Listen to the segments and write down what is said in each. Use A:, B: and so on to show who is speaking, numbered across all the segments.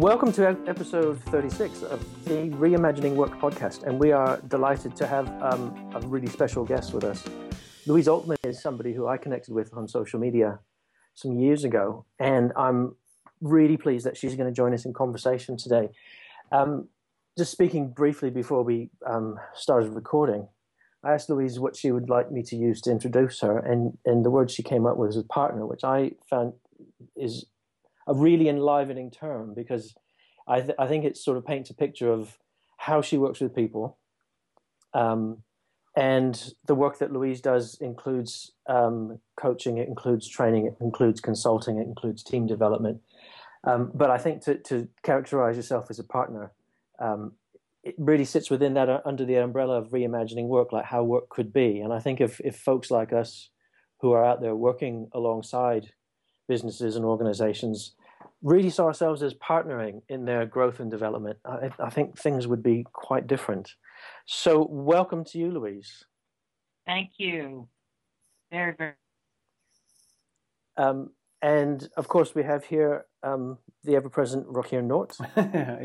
A: Welcome to episode 36 of the Reimagining Work podcast. And we are delighted to have um, a really special guest with us. Louise Altman is somebody who I connected with on social media some years ago. And I'm really pleased that she's going to join us in conversation today. Um, just speaking briefly before we um, started recording, I asked Louise what she would like me to use to introduce her, and, and the word she came up with was partner, which I found is a really enlivening term because I, th- I think it sort of paints a picture of how she works with people. Um, and the work that Louise does includes um, coaching, it includes training, it includes consulting, it includes team development. Um, but I think to, to, characterize yourself as a partner, um, it really sits within that uh, under the umbrella of reimagining work, like how work could be. And I think if, if folks like us who are out there working alongside businesses and organizations really saw ourselves as partnering in their growth and development, I, I think things would be quite different. So, welcome to you, Louise.
B: Thank you. Very, very.
A: Um, and of course, we have here um, the ever-present Rogier Noort.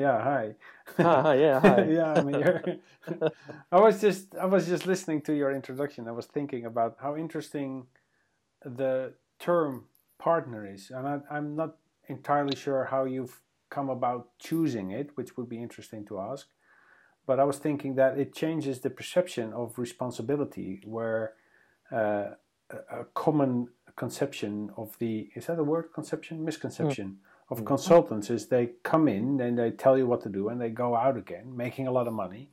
C: yeah, hi.
A: hi, yeah, hi.
C: yeah, I'm here. I was just, I was just listening to your introduction. I was thinking about how interesting the term partner is, and I, I'm not entirely sure how you've come about choosing it, which would be interesting to ask. But I was thinking that it changes the perception of responsibility, where uh, a common conception of the is that a word conception misconception mm. of mm. consultants is they come in and they tell you what to do and they go out again making a lot of money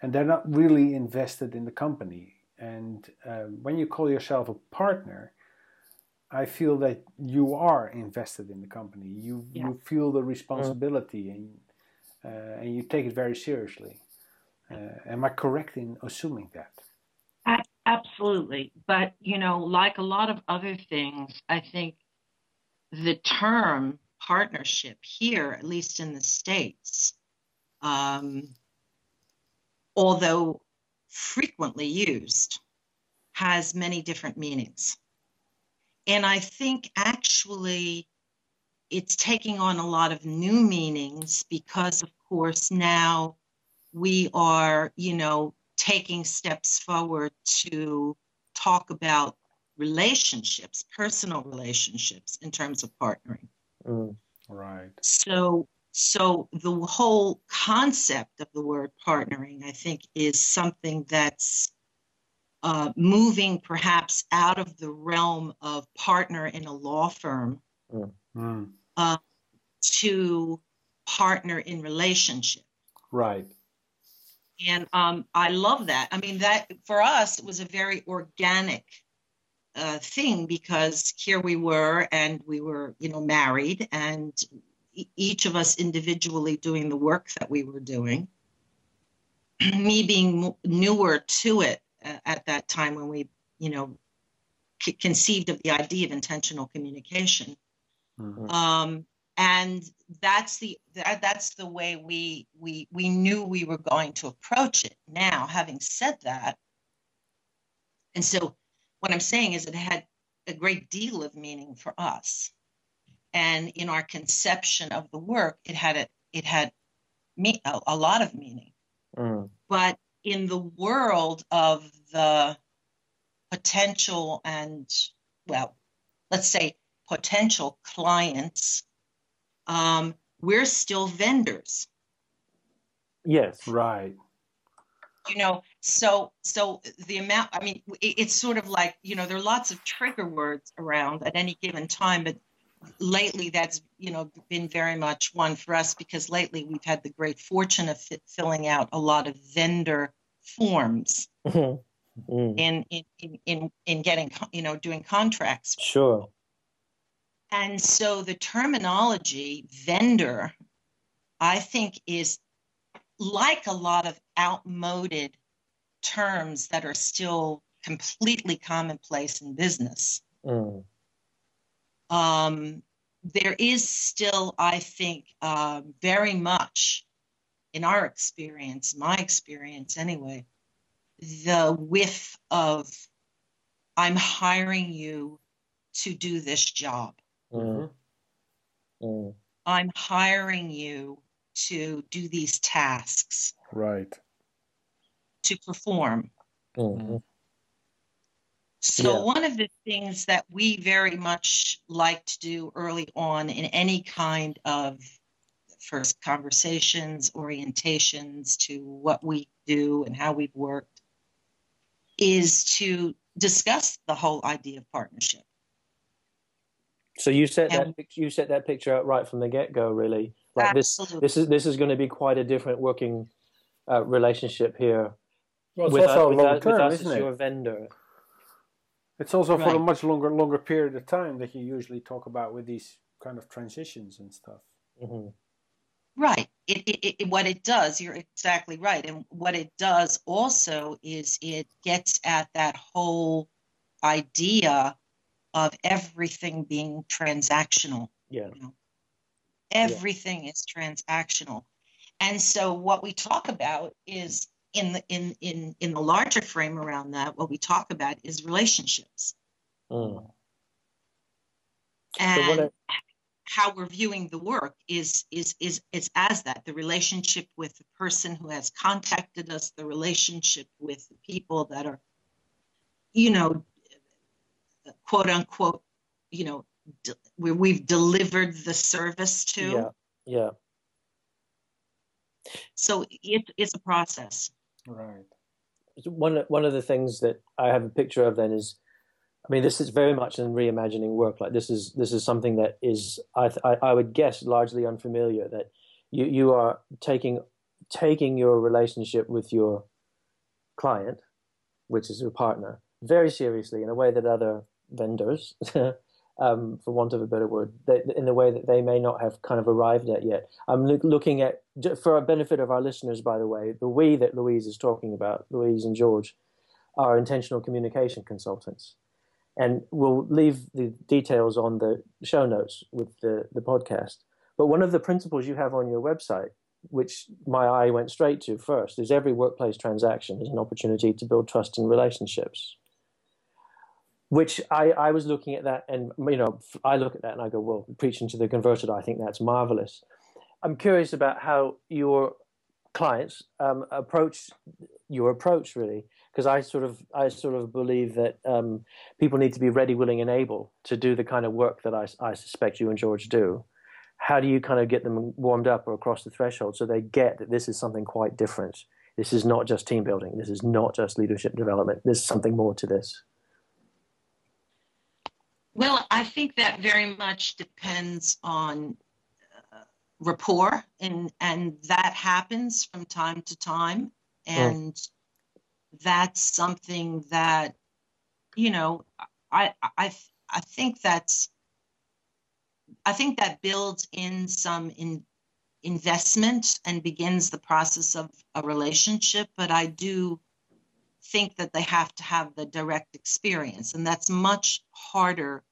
C: and they're not really invested in the company and uh, when you call yourself a partner I feel that you are invested in the company. You yeah. you feel the responsibility mm. and uh, and you take it very seriously. Uh, am I correct in assuming that?
B: Absolutely, but you know, like a lot of other things, I think the term partnership here, at least in the states, um, although frequently used, has many different meanings. And I think actually it's taking on a lot of new meanings because, of course, now we are, you know, taking steps forward to talk about relationships, personal relationships in terms of partnering.
C: Mm, right.
B: So so the whole concept of the word partnering, I think, is something that's uh, moving perhaps out of the realm of partner in a law firm mm. uh, to partner in relationship.
C: Right.
B: And um, I love that. I mean, that for us, it was a very organic uh, thing because here we were and we were, you know, married and each of us individually doing the work that we were doing. Me being newer to it at that time when we, you know, c- conceived of the idea of intentional communication. Mm-hmm. Um, and that's the that, that's the way we we we knew we were going to approach it. Now, having said that, and so what I'm saying is it had a great deal of meaning for us, and in our conception of the work, it had a, it had me a, a lot of meaning. Mm. But in the world of the potential and, well, let's say potential clients, um, we're still vendors.
A: Yes.
C: Right.
B: You know, so so the amount. I mean, it, it's sort of like you know there are lots of trigger words around at any given time, but lately that's you know been very much one for us because lately we've had the great fortune of filling out a lot of vendor forms. Mm-hmm. mm. in, in in in getting you know doing contracts.
A: Sure.
B: And so the terminology vendor i think is like a lot of outmoded terms that are still completely commonplace in business. Mm um, there is still, I think, uh, very much in our experience, my experience anyway, the whiff of I'm hiring you to do this job. Mm-hmm. Mm. I'm hiring you to do these tasks,
C: Right.
B: to perform.
A: Mm-hmm.
B: So,
A: Yeah.
B: one of the things that we very much like to do early on in any kind of first conversations, orientations to what we do and how we've worked is to discuss the whole idea of partnership.
A: So you set
B: And-
A: that you set that picture out right from the get go, really. Like this,
B: Absolutely.
A: this is this is going to be quite a different working uh, relationship here.
C: Well, it's
A: with,
C: also
A: us-
C: long term, isn't it?
A: your vendor.
C: It's also for a much longer longer period of time that you usually talk about with these kind of transitions and stuff.
A: hmm
B: Right. It, it, it, what it does, you're exactly right. And what it does also is it gets at that whole idea of everything being transactional.
A: Yeah.
B: Everything is transactional. And so what we talk about is in the in in in the larger frame around that, what we talk about is relationships.
A: Mm.
B: And
A: what
B: how we're viewing the work is is is is as that the relationship with the person who has contacted us the relationship with the people that are you know quote unquote you know d- where we've delivered the service to
A: Yeah. Yeah.
B: so it, it's a process
C: Right.
A: one one of the things that I have a picture of then is, I mean, this is very much in reimagining work. Like this is this is something that is I th- I, I would guess largely unfamiliar. That you you are taking taking your relationship with your client, which is your partner, very seriously in a way that other vendors. Um, for want of a better word, in the way that they may not have kind of arrived at yet. I'm loo- looking at, for a benefit of our listeners, by the way, the we that Louise is talking about, Louise and George, are intentional communication consultants. And we'll leave the details on the show notes with the, the podcast. But one of the principles you have on your website, which my eye went straight to first, is every workplace transaction is an opportunity to build trust and relationships. Which I, I was looking at that, and you know, I look at that and I go, well, preaching to the converted, I think that's marvelous. I'm curious about how your clients um, approach your approach really because I sort of I sort of believe that um, people need to be ready, willing, and able to do the kind of work that I, I suspect you and George do. How do you kind of get them warmed up or across the threshold so they get that this is something quite different? This is not just team building. This is not just leadership development. There's something more to this.
B: Well i think that very much depends on uh, rapport and and that happens from time to time. And that's something that you know i i i think that's i think that builds in some in investment and begins the process of a relationship. But i do think that they have to have the direct experience. And that's much harder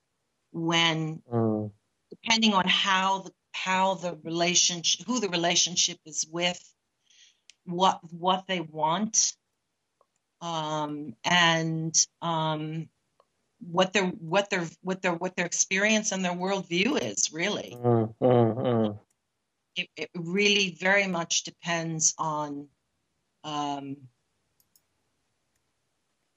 B: when
A: Mm,
B: depending on how the how the relationship who the relationship is with what what they want um and um what their what their what their what their experience and their worldview is really.
A: Mm, mm, mm.
B: it, it really very much depends on um,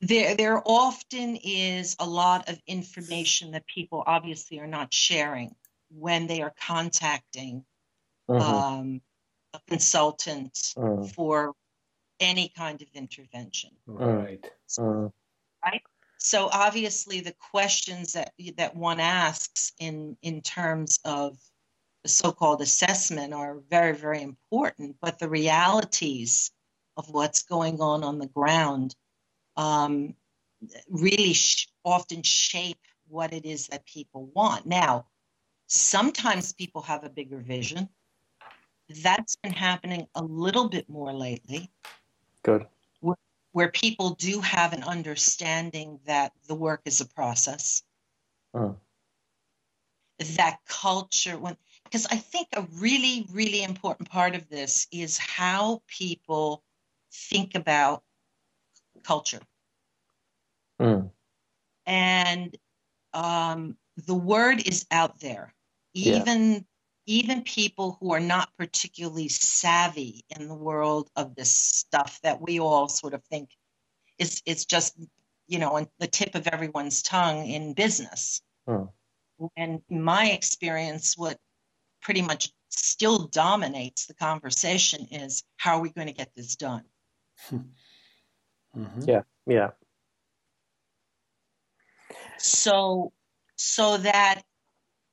B: there there often is a lot of information that people obviously are not sharing when they are contacting
A: Mhm,
B: um, a consultant
A: mm,
B: for any kind of intervention
C: Right.
A: mm.
B: so obviously the questions that that one asks in in terms of the so-called assessment are very very important but the realities of what's going on on the ground um, really sh- often shape what it is that people want. Now sometimes people have a bigger vision. That's been happening a little bit more lately.
A: Good.
B: where people do have an understanding that the work is a process.
A: Mm.
B: that culture when because i think a really really important part of this is how people think about culture
A: Mm.
B: and um, the word is out there
A: Yeah.
B: even even people who are not particularly savvy in the world of this stuff that we all sort of think is it's just you know on the tip of everyone's tongue in business.
A: Hmm.
B: And my experience, what pretty much still dominates the conversation is how are we going to get this done?
A: mm-hmm. Yeah, yeah.
B: So, so that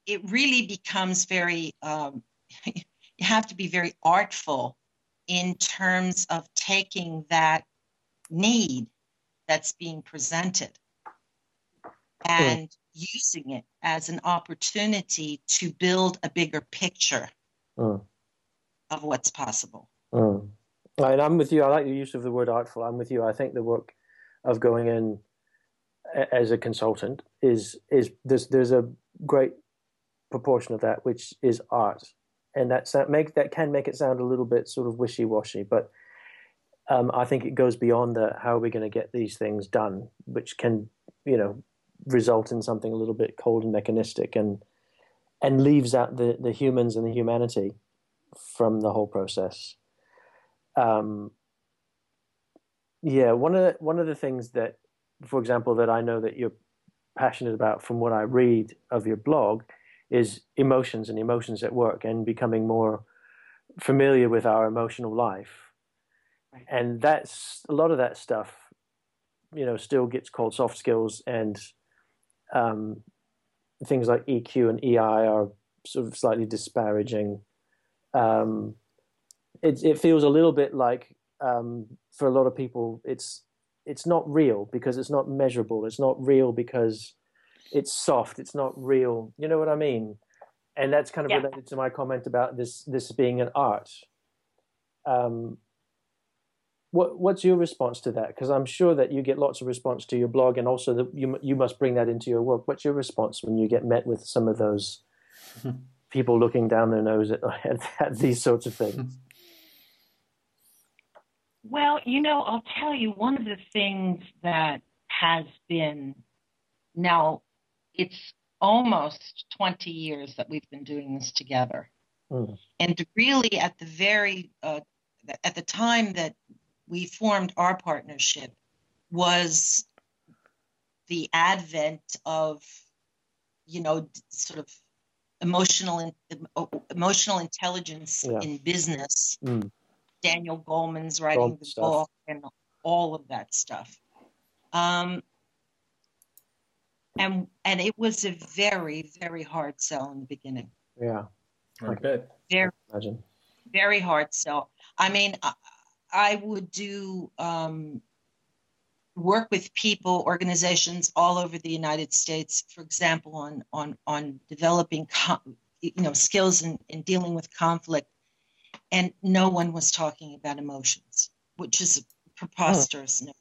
B: it really becomes very, um, you have to be very artful in terms of taking that need that's being presented and mm. using it as an opportunity to build a bigger picture mm. of what's possible.
A: Mm. And I'm with you. I like the use of the word artful. I'm with you. I think the work of going in as a consultant is is there's there's a great proportion of that which is art, and that make that can make it sound a little bit sort of wishy washy, but um, I think it goes beyond the how are we going to get these things done, which can you know result in something a little bit cold and mechanistic and and leaves out the the humans and the humanity from the whole process. Um, yeah, one of the, one of the things that, for example, that I know that you're passionate about from what I read of your blog is emotions and emotions at work and becoming more familiar with our emotional life. And that's a lot of that stuff, you know, still gets called soft skills and um, things like EQ and EI are sort of slightly disparaging. Um, it, it feels a little bit like um, for a lot of people, it's it's not real because it's not measurable. It's not real because it's soft. It's not real. You know what I mean? And that's kind of yeah. related to my comment about this this being an art. Um, what what's your response to that? Because I'm sure that you get lots of response to your blog, and also that you you must bring that into your work. What's your response when you get met with some of those people looking down their nose at, at, at these sorts of things?
B: Well, you know, I'll tell you one of the things that has been now it's almost 20 years that we've been doing this together. Mm. And really, at the very uh, at the time that we formed our partnership, was the advent of, you know, sort of emotional emotional intelligence yeah. in business. Mm. Daniel Goleman's writing Gold the stuff. book and all of that stuff. Um, and and it was a very very hard sell in the beginning.
A: Yeah,
C: I bet.
B: Very, imagine. very hard sell. I mean, I, I would do um, work with people, organizations all over the United States, for example, on on on developing com- you know skills in, in dealing with conflict, and no one was talking about emotions, which is preposterous. Oh.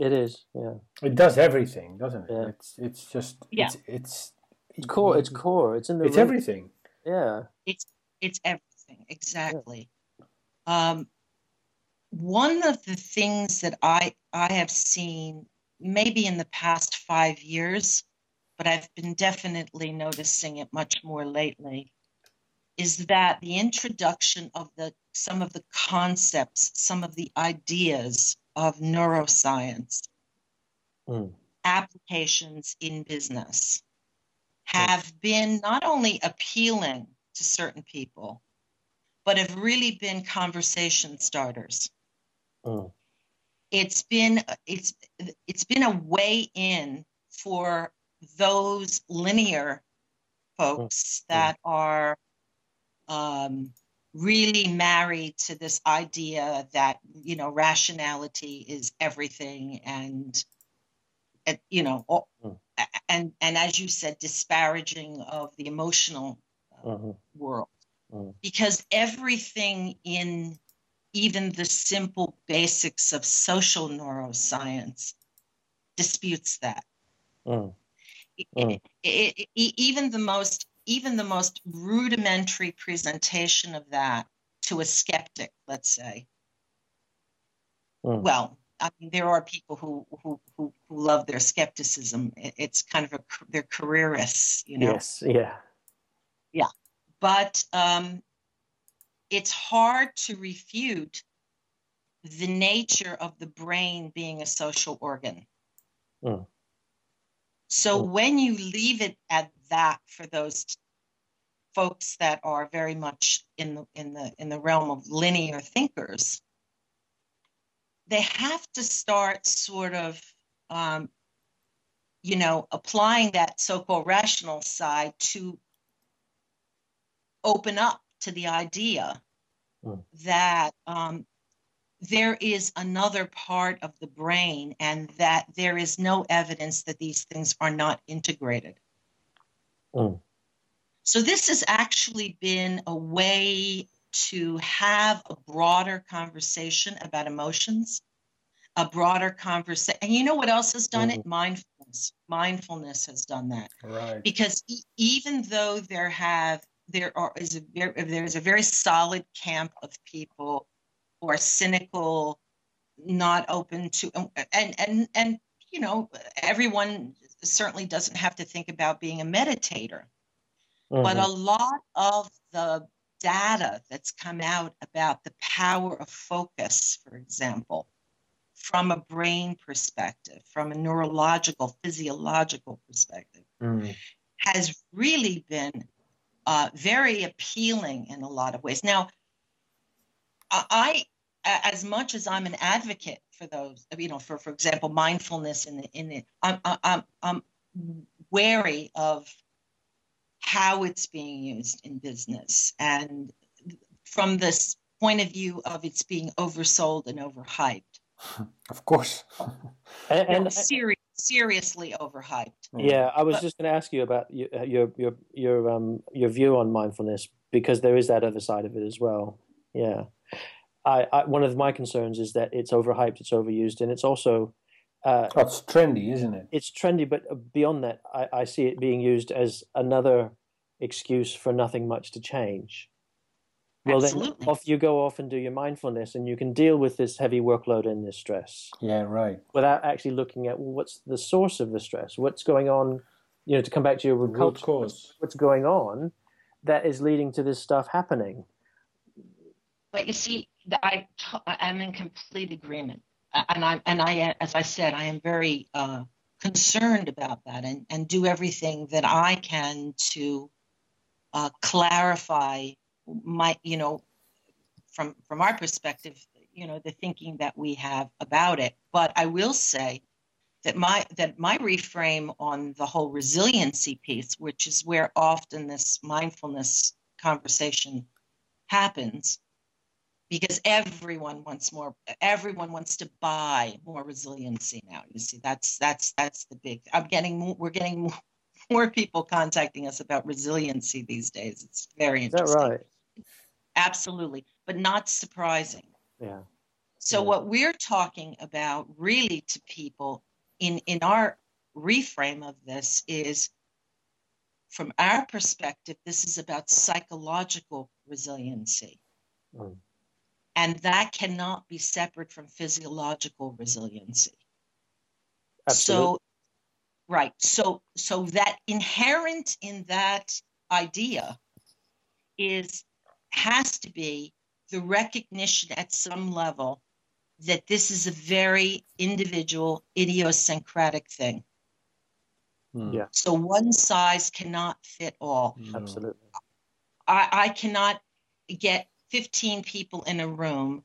A: It is, yeah.
C: It does everything, doesn't it?
A: Yeah.
C: It's it's just
B: yeah.
C: it's it's,
A: it's core. It's core. It's in the.
C: It's root. everything.
A: Yeah.
B: It's it's everything exactly. Yeah. Um, one of the things that I I have seen maybe in the past five years, but I've been definitely noticing it much more lately, is that the introduction of the some of the concepts, some of the ideas of neuroscience mm. applications in business have mm. been not only appealing to certain people, but have really been conversation starters. Mm. It's been it's it's been a way in for those linear folks mm. that are um, really married to this idea that you know rationality is everything and you know mm. and and as you said disparaging of the emotional uh, mm-hmm. world mm. because everything in even the simple basics of social neuroscience disputes that mm. It, it, it, even the most even the most rudimentary presentation of that to a skeptic, let's say. Mm. Well, I mean, there are people who, who, who, who love their skepticism. It's kind of a, they're careerists, you know?
A: Yes, yeah.
B: Yeah. but um, it's hard to refute the nature of the brain being a social organ.
A: Mm.
B: So when you leave it at that for those folks that are very much in the in the in the realm of linear thinkers, they have to start sort of um, you know applying that so-called rational side to open up to the idea
A: Mm.
B: that um, there is another part of the brain and that there is no evidence that these things are not integrated.
A: Mm.
B: So, this has actually been a way to have a broader conversation about emotions, a broader conversation. And you know what else has done it? Mindfulness. Mindfulness has done that
C: Right.
B: because e- even though there have there are is a ver- there's a very solid camp of people are cynical, not open to and and and you know everyone certainly doesn't have to think about being a meditator, but
A: Mhm.
B: a lot of the data that's come out about the power of focus, for example, from a brain perspective, from a neurological, physiological perspective
A: Mm.
B: has really been uh, very appealing in a lot of ways. Now, I, I, as much as I'm an advocate for those, you know, for for example, mindfulness in the in the, I'm I'm I'm wary of how it's being used in business, and from this point of view of it's being oversold and overhyped,
C: Of course.
A: And, and
B: Seri- seriously overhyped.
A: yeah, I was
B: But-
A: just going to ask you about your your your your um your view on mindfulness because there is that other side of it as well. Yeah, I, I one of my concerns is that it's overhyped, it's overused, and it's also uh,
C: Oh, it's trendy, isn't it?
A: it's trendy. But beyond that, I, I see it being used as another excuse for nothing much to change. Well,
B: Absolutely.
A: then off you go off and do your mindfulness, and you can deal with this heavy workload and this stress
C: Yeah, right.
A: without actually looking at well, what's the source of the stress, what's going on. You know, to come back to your root
C: Root
A: cause,
C: cause.
A: what's going on that is leading to this stuff happening.
B: But you see, I am in complete agreement, Uh, and I and I, as I said, I am very uh, concerned about that, and and do everything that I can to uh, clarify my, you know, from from our perspective, you know, the thinking that we have about it. But I will say that my that my reframe on the whole resiliency piece, which is where often this mindfulness conversation happens because everyone wants more everyone wants to buy more resiliency now you see that's that's that's the big i'm getting more, we're getting more, more people contacting us about resiliency these days it's very interesting
A: Is that right?
B: absolutely but not surprising
A: Yeah.
B: so
A: Yeah.
B: what we're talking about really to people in in our reframe of this is from our perspective this is about psychological resiliency
A: Mm.
B: And that cannot be separate from physiological resiliency
A: Absolutely.
B: so right so so that inherent in that idea is has to be the recognition at some level that this is a very individual idiosyncratic thing
C: Hmm.
A: Yeah.
B: so one size cannot fit all
A: Absolutely.
B: I, I cannot get 15 people in a room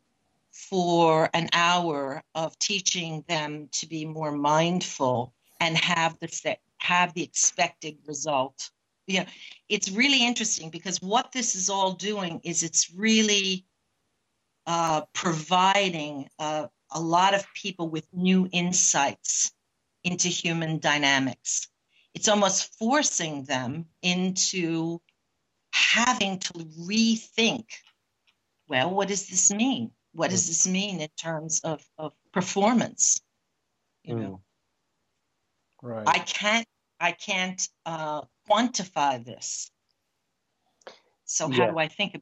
B: for an hour of teaching them to be more mindful and have the have the expected result. You know, it's really interesting because what this is all doing is it's really uh, providing uh, a lot of people with new insights into human dynamics. It's almost forcing them into having to rethink well, what does this mean? What does this mean in terms of, of performance? You know,
C: Right.
B: I can't I can't uh, quantify this. So how
A: Yeah.
B: do I think? Of,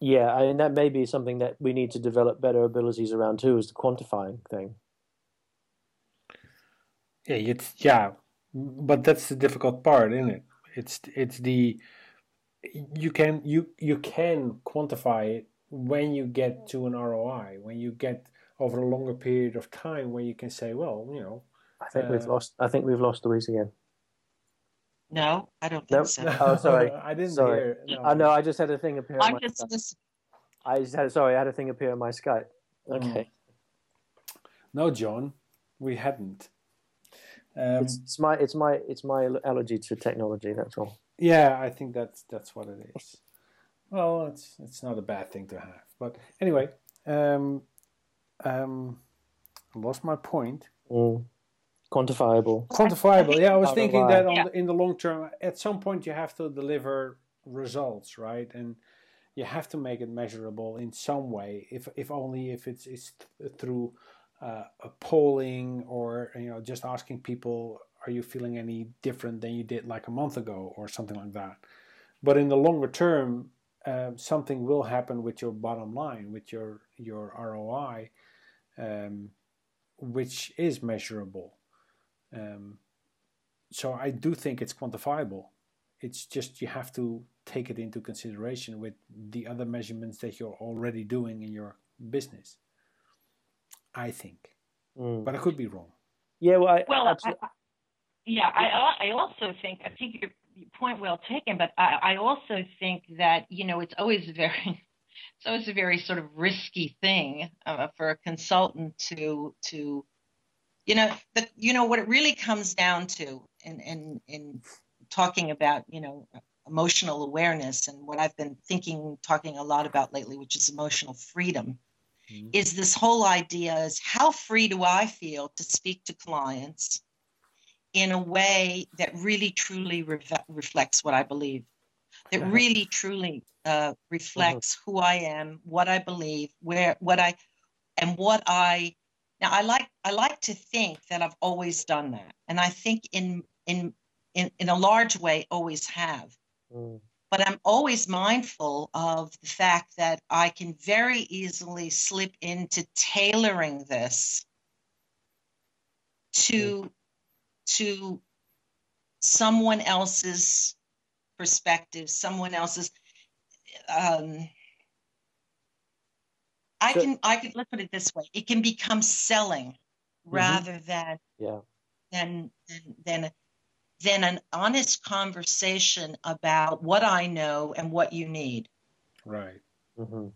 A: Yeah, I- and that may be something that we need to develop better abilities around too, is the quantifying thing.
C: Yeah, it's yeah, but that's the difficult part, isn't it? It's it's the you can you you can quantify it when you get to an ROI, when you get over a longer period of time, where you can say, well, you know.
A: I think uh, we've lost. I think we've lost Louise again.
B: No, I don't think nope. so.
A: oh, sorry.
C: I didn't
A: sorry.
C: hear. No.
A: Uh, no, I just had a thing appear.
B: I'm just
A: listening. I just had sorry, I had a thing appear on my Skype. Okay.
C: No, John, we hadn't.
A: Um, it's, it's, my it's my it's my allergy to technology. That's all.
C: Yeah, I think that's that's what it is. Well, it's it's not a bad thing to have, but anyway, um, um, I lost my point.
A: Mm. Quantifiable.
C: Quantifiable. Yeah, I was thinking that the, in the long term, at some point, you have to deliver results, right? And you have to make it measurable in some way, if if only if it's, it's through uh, a polling or you know just asking people, are you feeling any different than you did like a month ago or something like that. But in the longer term, uh, something will happen with your bottom line, with your your ROI, um, which is measurable. Um, so I do think it's quantifiable. It's just you have to take it into consideration with the other measurements that you're already doing in your business. I think, mm. but I could be wrong.
A: Yeah, well, I,
B: well, I, yeah, I I also think I think your point well taken, but I, I also think that you know it's always very it's always a very sort of risky thing uh, for a consultant to to you know the you know what it really comes down to in in in talking about you know emotional awareness and what I've been thinking, talking a lot about lately, which is emotional freedom, mm-hmm. is this whole idea is how free do I feel to speak to clients in a way that really truly re- reflects what I believe, that really truly uh, reflects mm-hmm. who I am, what I believe, where what I and what I now I like I like to think that I've always done that, and I think in in in, in a large way always have. Mm. But I'm always mindful of the fact that I can very easily slip into tailoring this to mm. To someone else's perspective, someone else's. Um, I can I can let's put it this way: it can become selling mm-hmm. rather than
A: yeah
B: than than than than an honest conversation about what I know and what you need.
C: Right. Mm-hmm.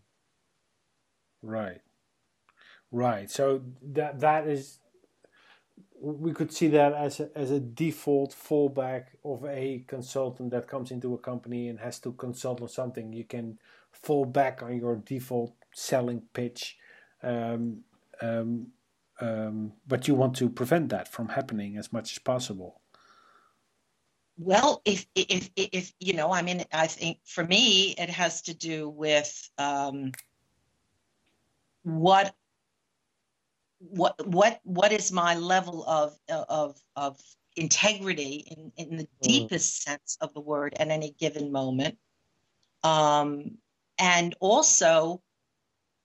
C: Right. Right. So that that is we could see that as a, as a default fallback of a consultant that comes into a company and has to consult on something. You can fall back on your default selling pitch, um, um, um, but you want to prevent that from happening as much as possible.
B: Well, if if if you know, I mean, I think for me, it has to do with um, what what what what is my level of of of integrity in, in the mm. deepest sense of the word at any given moment um, and also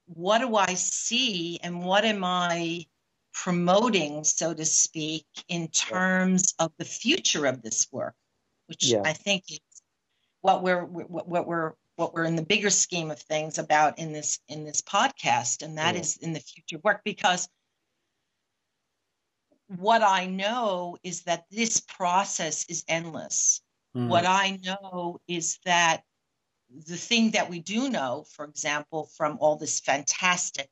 B: what do i see and what am i promoting so to speak in terms of the future of this work which yeah. I think is what we're what, what we're what we're in the bigger scheme of things about in this in this podcast, and that yeah. is in the future work because what I know is that this process is endless. Mm. What I know is that the thing that we do know, for example, from all this fantastic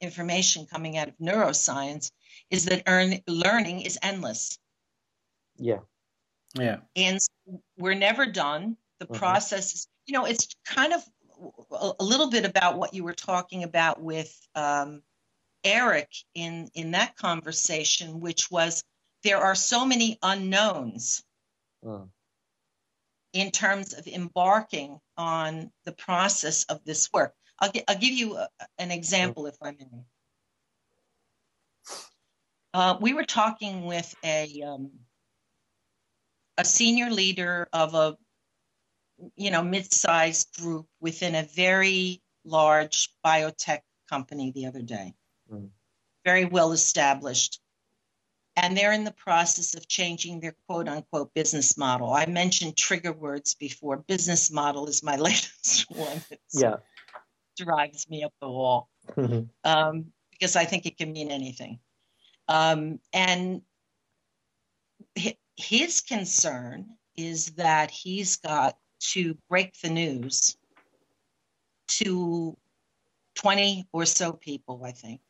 B: information coming out of neuroscience, is that earn, learning is endless.
A: Yeah.
C: Yeah.
B: And we're never done. The mm-hmm. process is, you know, it's kind of a, little bit about what you were talking about with um, Eric in in that conversation, which was there are so many unknowns mm. in terms of embarking on the process of this work. I'll, I'll give you a, an example, mm. if I may. Uh, we were talking with a um, a senior leader of a you know mid-sized group within a very large biotech company the other day mm. very well established and they're in the process of changing their quote unquote business model. I mentioned trigger words before. Business model is my latest one.
A: Yeah.
B: Drives me up the wall mm-hmm. um, because I think it can mean anything. Um, and his concern is that he's got to break the news to 20 or so people, I think,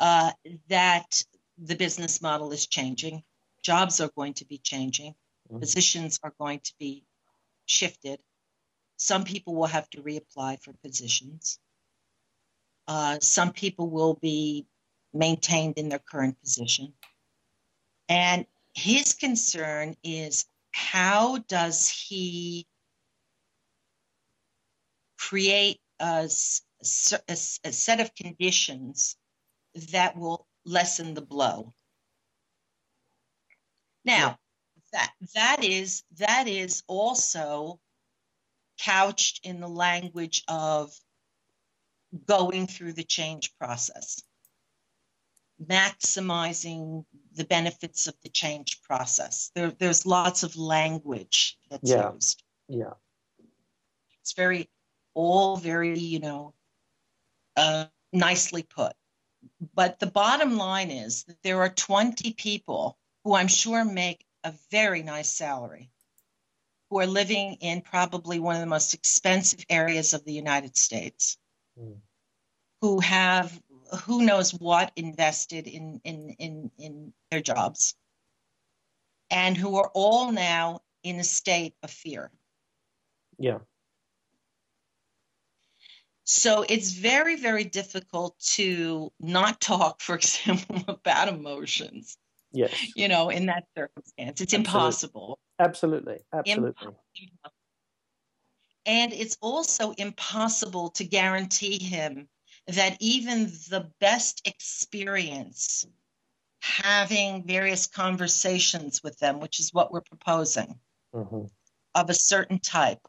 B: uh, that the business model is changing. Jobs are going to be changing. Mm-hmm. Positions are going to be shifted. Some people will have to reapply for positions. Uh, some people will be maintained in their current position. And his concern is how does he create a, a, a set of conditions that will lessen the blow. Now, that that is that is also couched in the language of going through the change process, maximizing the benefits of the change process. There, there's lots of language that's
A: yeah.
B: used.
A: Yeah.
B: It's very, all very, you know, uh, nicely put. But the bottom line is that there are 20 people who I'm sure make a very nice salary who are living in probably one of the most expensive areas of the United States, mm. who have who knows what invested in, in, in, in their jobs, and who are all now in a state of fear.
A: Yeah.
B: So it's very, very difficult to not talk, for example, about emotions.
A: Yes.
B: You know, in that circumstance, it's Absolutely. impossible.
A: Absolutely. Absolutely.
B: Impossible. And it's also impossible to guarantee him that even the best experience having various conversations with them, which is what we're proposing, mm-hmm. of a certain type,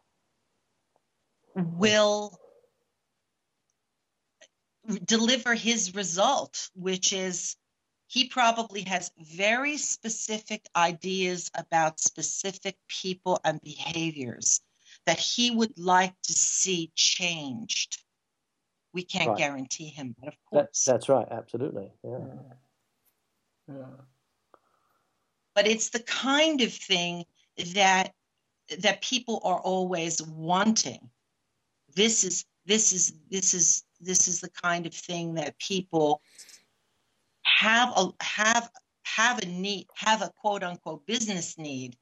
B: will deliver his result, which is he probably has very specific ideas about specific people and behaviors that he would like to see changed. We can't right. guarantee him, but of course.
A: That, that's right, absolutely. Yeah.
C: yeah.
B: But it's the kind of thing that that people are always wanting. This is this is this is this is the kind of thing that people have a have have a need have a quote unquote business need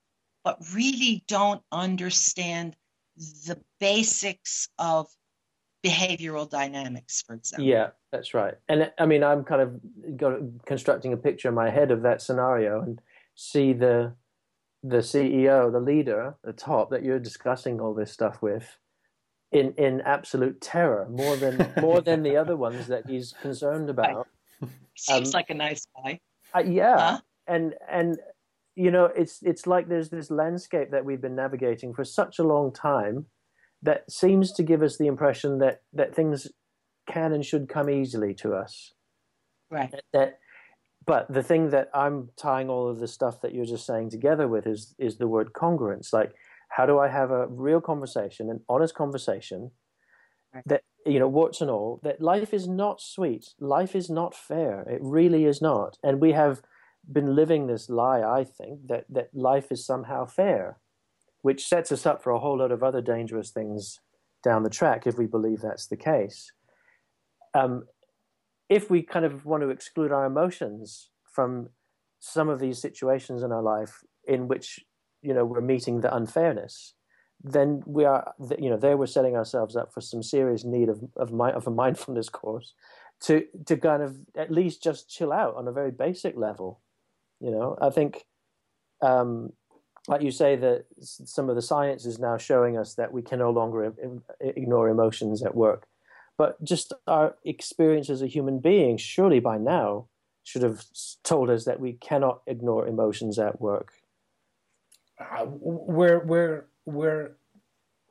B: but really don't understand the basics of behavioral dynamics for example.
A: Yeah that's right. And i mean i'm kind of constructing a picture in my head of that scenario and see the the ceo the leader the top that you're discussing all this stuff with in in absolute terror more than more than the other ones that he's concerned about.
B: Seems um, like a nice guy.
A: Uh, yeah, huh? and and you know it's it's like there's this landscape that we've been navigating for such a long time that seems to give us the impression that that things can and should come easily to us.
B: Right.
A: That, that but the thing that I'm tying all of the stuff that you're just saying together with is is the word congruence. Like how do I have a real conversation, an honest conversation that, you know, warts and all, that life is not sweet. Life is not fair. It really is not. And we have been living this lie, I think, that, that life is somehow fair, which sets us up for a whole lot of other dangerous things down the track if we believe that's the case. Um, if we kind of want to exclude our emotions from some of these situations in our life in which you know we're meeting the unfairness, then we are you know there we're setting ourselves up for some serious need of of, my, of a mindfulness course to to kind of at least just chill out on a very basic level. You know, I think. Um, like you say that some of the science is now showing us that we can no longer ignore emotions at work but just our experience as a human being surely by now should have told us that we cannot ignore emotions at work
C: uh, where where where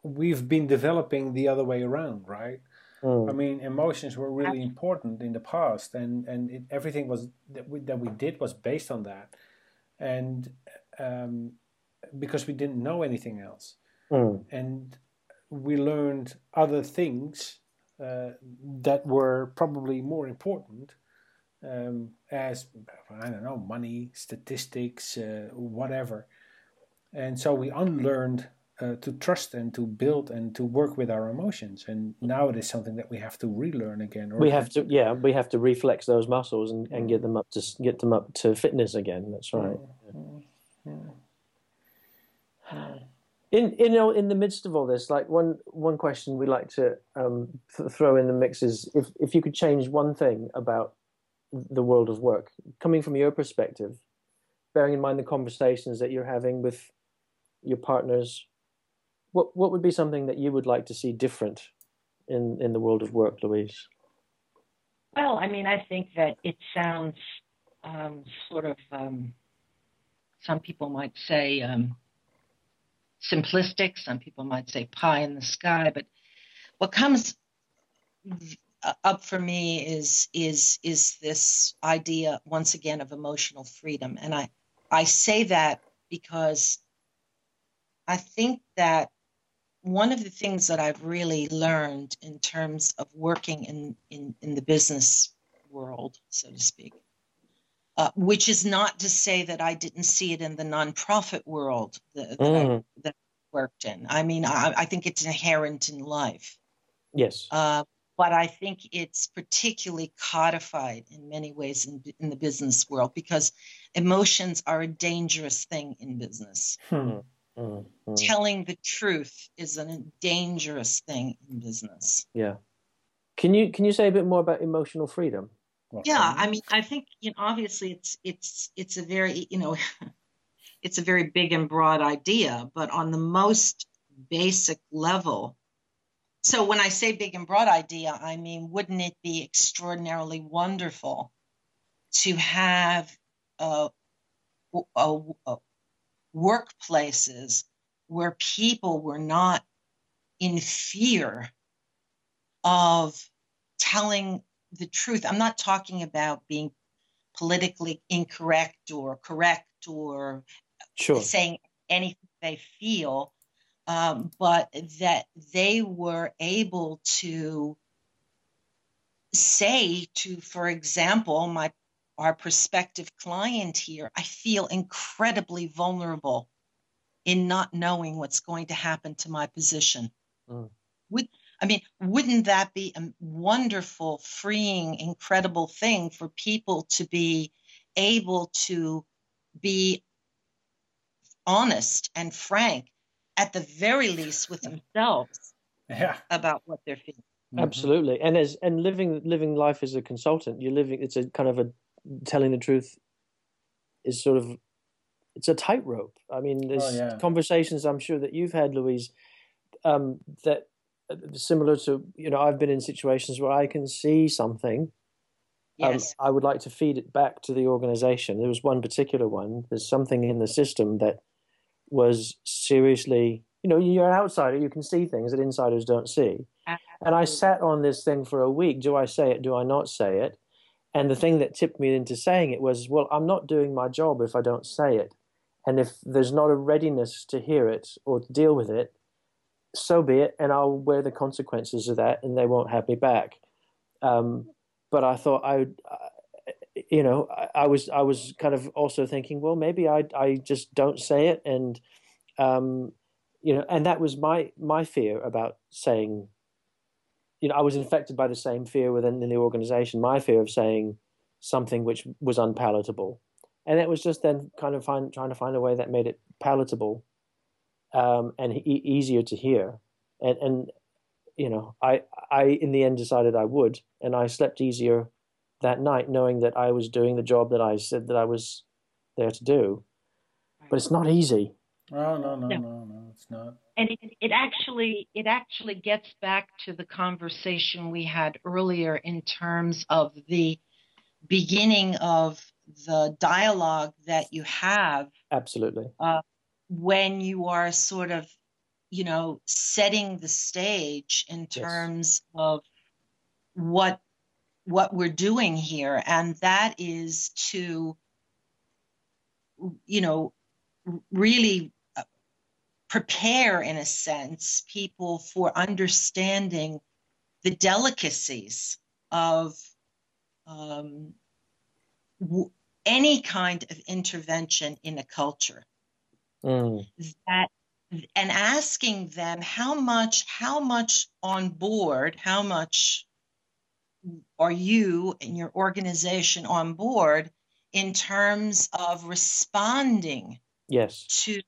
C: we've been developing the other way around, right? Mm. I mean, emotions were really important in the past, and and it, everything was that we, that we did was based on that, and um, because we didn't know anything else,
A: mm.
C: and we learned other things uh, that were probably more important, um, as I don't know, money, statistics, uh, whatever, and so we unlearned uh, to trust and to build and to work with our emotions. And now it is something that we have to relearn again.
A: we have to, yeah, we have to reflex those muscles and, and get them up to get them up to fitness again. That's right. Mm. In you know, in the midst of all this, like one one question we like to um, th- throw in the mix is if if you could change one thing about the world of work, coming from your perspective, bearing in mind the conversations that you're having with your partners what what would be something that you would like to see different in in the world of work, Louise?
B: Well, I mean, I think that it sounds um, sort of um, some people might say um, simplistic, some people might say pie in the sky, but what comes up for me is is is this idea once again of emotional freedom, and I I say that because I think that one of the things that I've really learned in terms of working in, in, in the business world, so to speak, uh, which is not to say that I didn't see it in the nonprofit world that, that, mm. I, that I worked in. I mean, I, I, think it's inherent in life.
A: Yes.
B: Uh, but I think it's particularly codified in many ways in, in the business world because emotions are a dangerous thing in business.
A: Hmm.
B: Mm-hmm. Telling the truth is a dangerous thing in business.
A: Yeah. Can you can you say a bit more about emotional freedom?
B: Yeah, I mean, I think you know, obviously it's it's it's a very you know, it's a very big and broad idea, but on the most basic level. So when I say big and broad idea, I mean, wouldn't it be extraordinarily wonderful to have a, a, a workplaces where people were not in fear of telling the truth. I'm not talking about being politically incorrect or correct or
A: sure.
B: saying anything they feel, um, but that they were able to say to, for example, my our prospective client here, I feel incredibly vulnerable in not knowing what's going to happen to my position. Mm. Would I mean, wouldn't that be a wonderful, freeing, incredible thing for people to be able to be honest and frank, at the very least, with themselves
C: yeah.
B: about what they're feeling?
A: Absolutely, and as and living living life as a consultant, you're living. It's a kind of a telling the truth is sort of it's a tightrope. I mean, there's oh, yeah. conversations I'm sure that you've had, Louise, um, that uh, similar to you know I've been in situations where I can see something.
B: Um, yes.
A: Um, I would like to feed it back to the organization. There was one particular one. There's something in the system that was seriously, you know, you're an outsider. You can see things that insiders don't see. Absolutely. And I sat on this thing for a week. Do I say it? Do I not say it? And the thing that tipped me into saying it was, well, I'm not doing my job if I don't say it. And if there's not a readiness to hear it or to deal with it, so be it. And I'll wear the consequences of that and they won't have me back. Um, but I thought I would, uh, you know, I, I, was, I was kind of also thinking, well, maybe I, I just don't say it. And, um, you know, and that was my, my fear about saying you know, I was infected by the same fear within the organization, my fear of saying something which was unpalatable. And it was just then kind of find, trying to find a way that made it palatable um, and e- easier to hear. And, and, you know, I, I, in the end decided I would, and I slept easier that night knowing that I was doing the job that I said that I was there to do. But it's not easy.
C: Oh, no, no, no, no, no it's not.
B: And it, it actually it actually gets back to the conversation we had earlier in terms of the beginning of the dialogue that you have
A: absolutely.
B: uh, when you are sort of you know setting the stage in terms yes. of what what we're doing here, and that is to, you know, really prepare, in a sense, people for understanding the delicacies of um, w- any kind of intervention in a culture.
A: Mm.
B: That and asking them how much how much on board how much are you and your organization on board in terms of responding
A: Yes.
B: to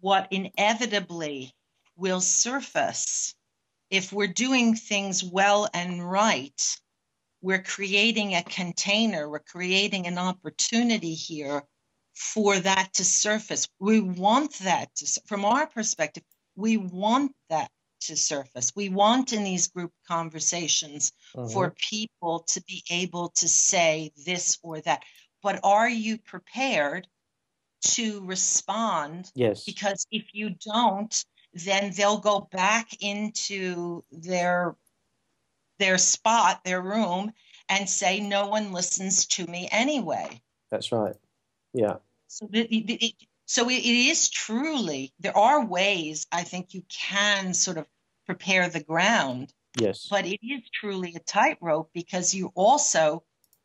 B: what inevitably will surface if we're doing things well and right we're creating a container we're creating an opportunity here for that to surface we want that to from our perspective we want that to surface we want in these group conversations
A: Mhm.
B: for people to be able to say this or that but are you prepared to respond
A: Yes.
B: because if you don't then they'll go back into their their spot their room and say no one listens to me anyway
A: That's right. Yeah.
B: so it, it, so it, it is truly there are ways i think you can sort of prepare the ground
A: Yes.
B: but it is truly a tightrope because you also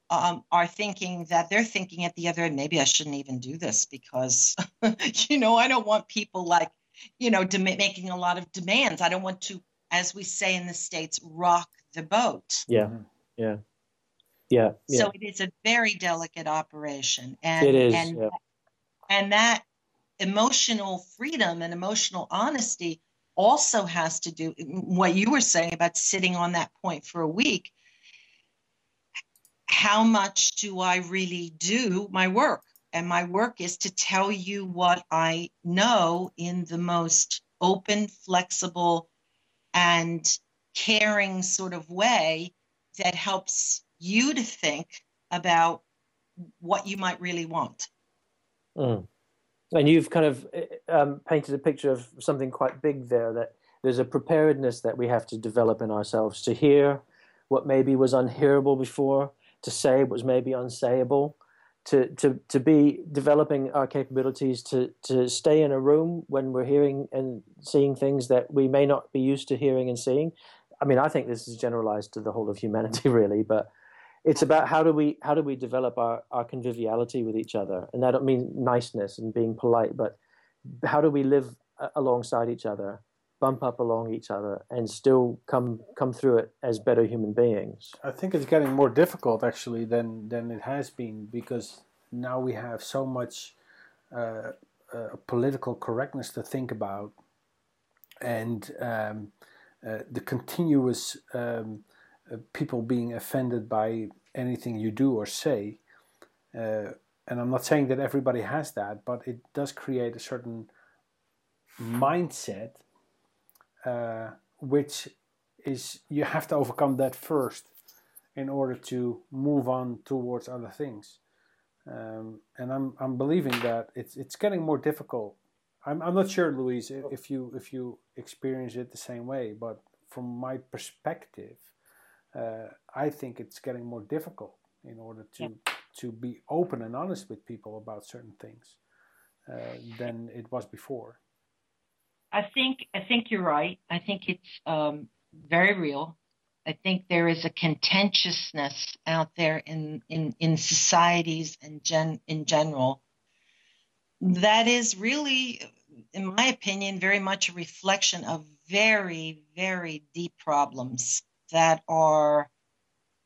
B: um, are thinking that they're thinking at the other end maybe i shouldn't even do this because you know i don't want people like you know dem- making a lot of demands i don't want to as we say in the states rock the boat
A: Yeah.
C: Mhm.
A: Yeah. Yeah. Yeah.
B: so it is a very delicate operation and
A: It is,
B: and,
A: yeah.
B: and that emotional freedom and emotional honesty also has to do what you were saying about sitting on that point for a week how much do i really do my work and my work is to tell you what i know in the most open flexible and caring sort of way that helps you to think about what you might really want
A: Mm. And you've kind of um, painted a picture of something quite big there that there's a preparedness that we have to develop in ourselves to hear what maybe was unhearable before, to say what was maybe unsayable, to, to, to be developing our capabilities to, to stay in a room when we're hearing and seeing things that we may not be used to hearing and seeing. I mean, I think this is generalized to the whole of humanity, really, but it's about how do we how do we develop our, our conviviality with each other and i don't mean niceness and being polite but how do we live uh, alongside each other bump up along each other and still come come through it as better human beings
C: I think it's getting more difficult actually than than it has been because now we have so much uh, uh, political correctness to think about, and um, uh, the continuous um, uh, people being offended by anything you do or say. Uh, and I'm not saying that everybody has that, but it does create a certain mindset, uh, which is you have to overcome that first in order to move on towards other things. Um, and I'm I'm believing that it's it's getting more difficult. I'm I'm not sure, Louise, if you if you experience it the same way, but from my perspective, uh, I think it's getting more difficult in order to to be open and honest with people about certain things uh, than it was before.
B: I think I think you're right. I think it's um, very real. I think there is a contentiousness out there in in, in societies and gen in general that is really, in my opinion, very much a reflection of very very deep problems that are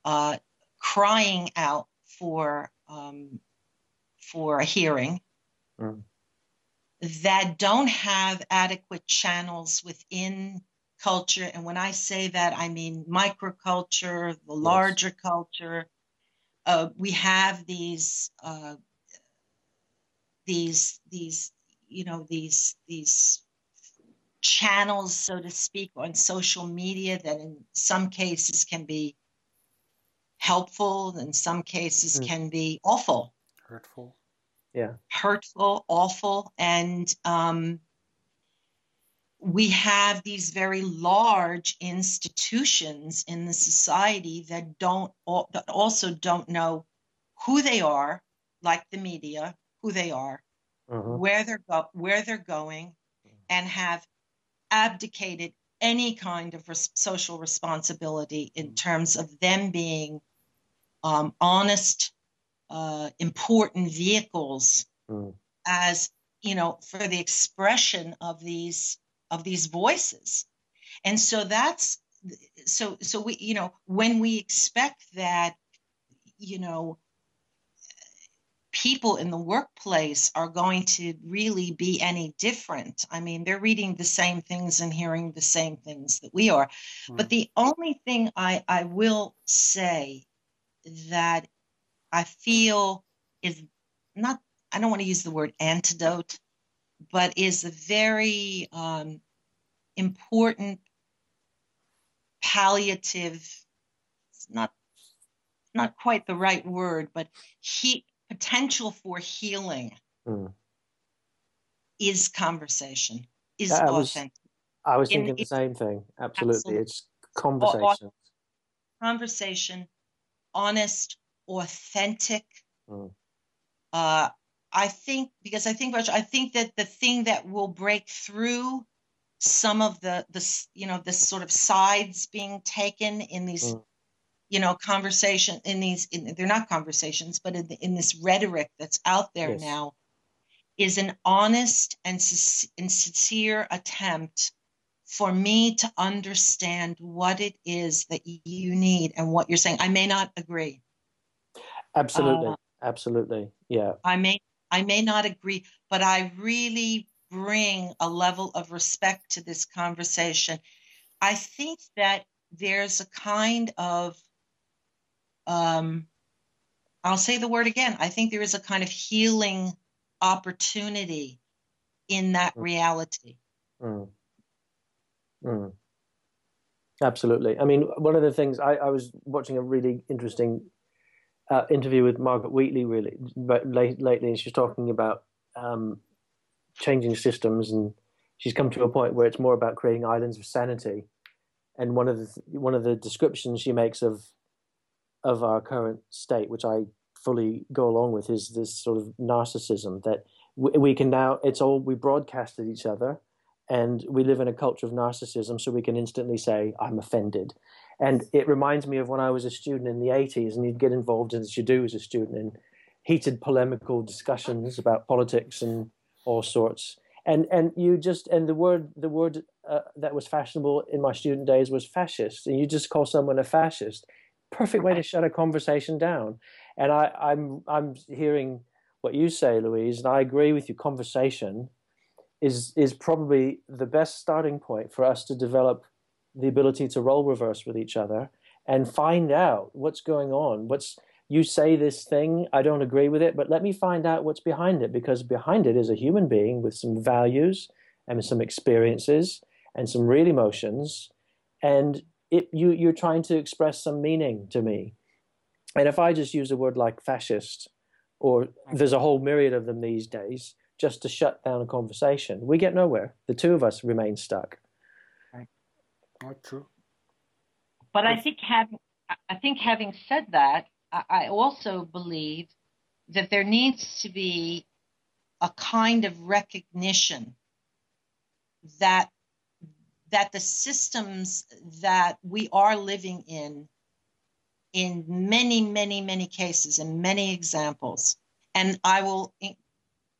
B: uh, crying out for um, for a hearing
A: Mm.
B: That don't have adequate channels within culture. And when I say that, I mean microculture, the larger culture. Uh, we have these uh, these these you know these these channels, so to speak, on social media that in some cases can be helpful, in some cases
A: Mm.
B: can be awful
C: Hurtful.
A: Yeah
B: hurtful, awful, and um, we have these very large institutions in the society that don't that also don't know who they are, like the media, who they are,
A: Mhm.
B: where they're go- where they're going, and have abdicated any kind of res- social responsibility in terms of them being um, honest, uh, important vehicles
A: Mm.
B: as you know for the expression of these of these voices and so that's so so we you know when we expect that you know people in the workplace are going to really be any different i mean they're reading the same things and hearing the same things that we are but
C: Mm.
B: the only thing i i will say that i feel is not i don't want to use the word antidote but is a very um, important palliative it's not not quite the right word but he potential for healing
A: Mm.
B: is conversation is
A: was-
B: authentic
A: I was
B: In-
A: thinking the same thing. Absolutely.
B: Absolutely.
A: It's conversation.
B: conversation honest authentic
A: Mm.
B: uh, i think because i think Raj, i think that the thing that will break through some of the the you know the sort of sides being taken in these
A: Mm.
B: you know conversation in these in, they're not conversations but in, the, in this rhetoric that's out there
A: Yes.
B: now is an honest and, and sincere attempt for me to understand what it is that you need and what you're saying i may not agree
A: Absolutely.
B: Uh,
A: Absolutely. Yeah.
B: I may I may not agree, but I really bring a level of respect to this conversation. I think that there's a kind of um, I'll say the word again. I think there is a kind of healing opportunity in that
A: Mm.
B: reality.
A: Mm. Mm. Absolutely. I mean, one of the things I, I was watching a really interesting uh, interview with Margaret Wheatley, really, late, lately, and she's talking about um, changing systems, and she's come to a point where it's more about creating islands of sanity. And one of the one of the descriptions she makes of of our current state, which I fully go along with, is this sort of narcissism that we, we can now. It's all we broadcast at each other and we live in a culture of narcissism so we can instantly say i'm offended and it reminds me of when i was a student in the 80s and you'd get involved as you do as a student in heated polemical discussions about politics and all sorts. And and you just and the word the word uh, that was fashionable in my student days was fascist. And you just call someone a fascist. Perfect way to shut a conversation down. And i i'm i'm hearing what you say louise and i agree with you. Conversation is is probably the best starting point for us to develop the ability to role reverse with each other and find out what's going on what's you say this thing i don't agree with it but let me find out what's behind it because behind it is a human being with some values and some experiences and some real emotions and it you you're trying to express some meaning to me and if i just use a word like fascist or there's a whole myriad of them these days just to shut down a conversation. We get nowhere. The two of us remain stuck.
C: Not true.
B: But I think having I think having said that, I, I also believe that there needs to be a kind of recognition that that the systems that we are living in in many many many cases in many examples and i will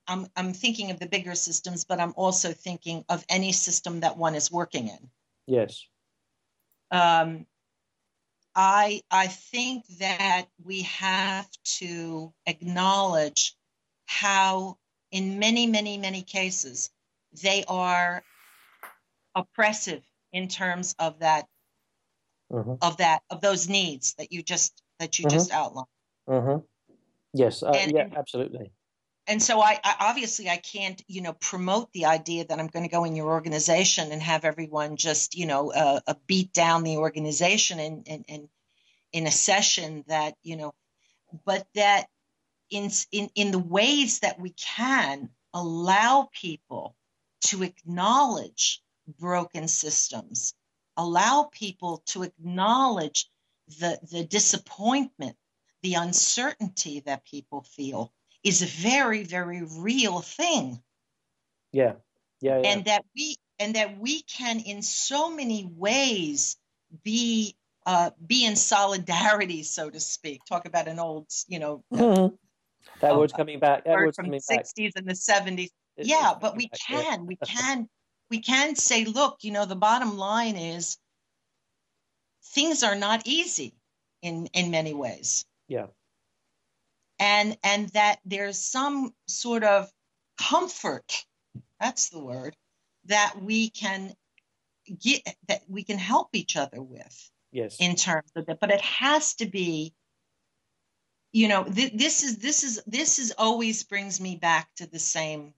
B: I'm, I'm thinking of the bigger systems but i'm also thinking of any system that one is working in
A: Yes.
B: um, I I think that we have to acknowledge how, in many many many cases, they are oppressive in terms of that
A: hmm
B: of that of those needs that you just that you
A: Mhm.
B: just outlined.
A: hmm Yes. Uh,
B: And-
A: yeah. absolutely.
B: And so I, I obviously I can't you know promote the idea that I'm going to go in your organization and have everyone just you know uh, uh, beat down the organization in, in in in a session that you know, but that in in in the ways that we can allow people to acknowledge broken systems, allow people to acknowledge the, the disappointment, the uncertainty that people feel is a very, very real thing.
A: Yeah. Yeah. yeah.
B: And that we and that we can in so many ways be uh, be in solidarity, so to speak. Talk about an old, you know,
A: mm-hmm. that word's coming back. That word's
B: from
A: coming
B: the 60s and the 70s. It, yeah, but we back, can, yeah. we can, we can say, look, you know, the bottom line is things are not easy in in many ways.
A: Yeah.
B: And and that there's some sort of comfort, that's the word, that we can get that we can help each other with.
A: Yes.
B: In terms of that. But it has to be you know th- this is this is this is always brings me back to the same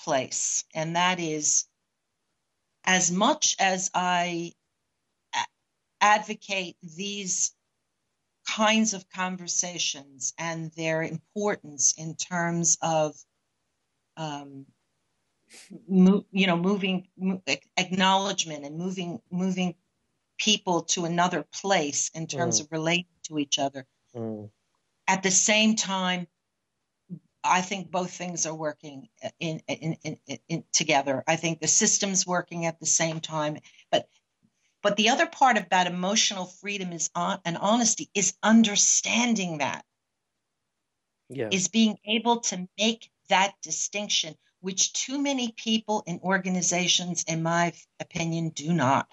B: place and that is as much as i advocate these kinds of conversations and their importance in terms of um, mo- you know moving mo- acknowledgement and moving moving people to another place in terms mm. of relating to each other mm. at the same time i think both things are working in, in, in, in, together i think the system's working at the same time but the other part about emotional freedom is on, and honesty is understanding that.
A: Yeah.
B: Is being able to make that distinction, which too many people in organizations, in my opinion, do not.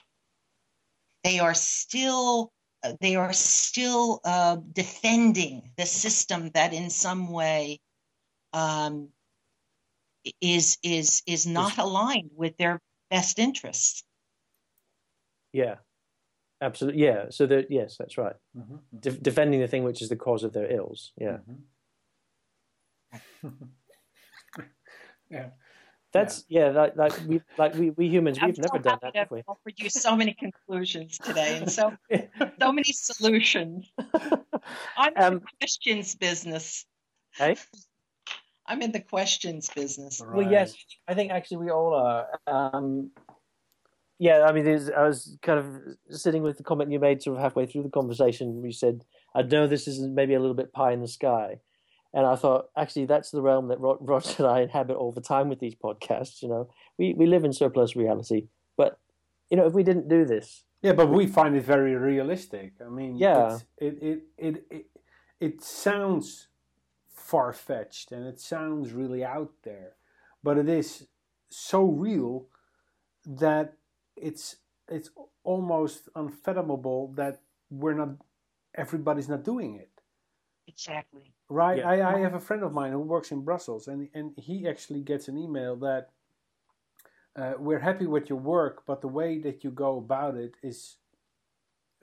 B: They are still they are still uh, defending the system that in some way um, is is is not aligned with their best interests.
A: Yeah, absolutely. Yeah. So that yes, that's right. Mm-hmm. De- defending the thing which is the cause of their ills. Yeah.
C: Mm-hmm. yeah.
A: That's yeah, yeah like, like we like we, we humans I'm we've so never done that. Have we?
B: offered you so many conclusions today and so so many solutions. I'm in um, the questions business.
A: Hey.
B: I'm in the questions business.
A: Right. Well, yes, I think actually we all are. Um, yeah, I mean, I was kind of sitting with the comment you made sort of halfway through the conversation. You said, "I know this is maybe a little bit pie in the sky," and I thought, actually, that's the realm that Roger and I inhabit all the time with these podcasts. You know, we we live in surplus reality, but you know, if we didn't do this,
C: yeah, but we find it very realistic. I mean,
A: yeah,
C: it it it it it sounds far fetched and it sounds really out there, but it is so real that it's it's almost unfathomable that we're not everybody's not doing it.
B: Exactly.
C: Right? Yeah. I, I have a friend of mine who works in brussels and and he actually gets an email that uh, we're happy with your work but the way that you go about it is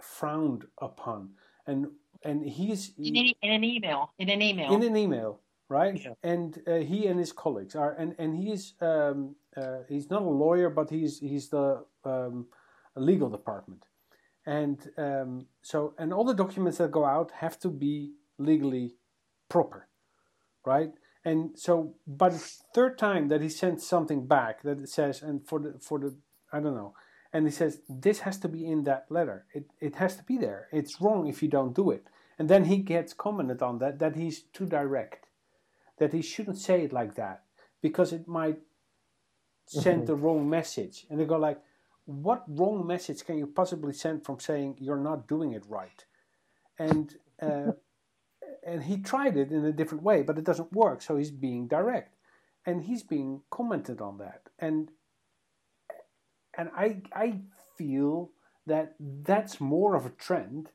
C: frowned upon. And and he's
B: in, in an email. In an email.
C: In an email right? Yeah. And uh, he and his colleagues are, and and he's um, uh, he's not a lawyer, but he's he's the um, legal department, and um, so and all the documents that go out have to be legally proper, right? And so, by the third time that he sends something back that it says, and for the for the I don't know, and he says this has to be in that letter. It it has to be there. It's wrong if you don't do it. And then he gets commented on that that he's too direct that he shouldn't say it like that because it might send mm-hmm. the wrong message. And they go like, what wrong message can you possibly send from saying you're not doing it right? And uh, and he tried it in a different way, but it doesn't work. So he's being direct, and he's being commented on that. And and I I feel that that's more of a trend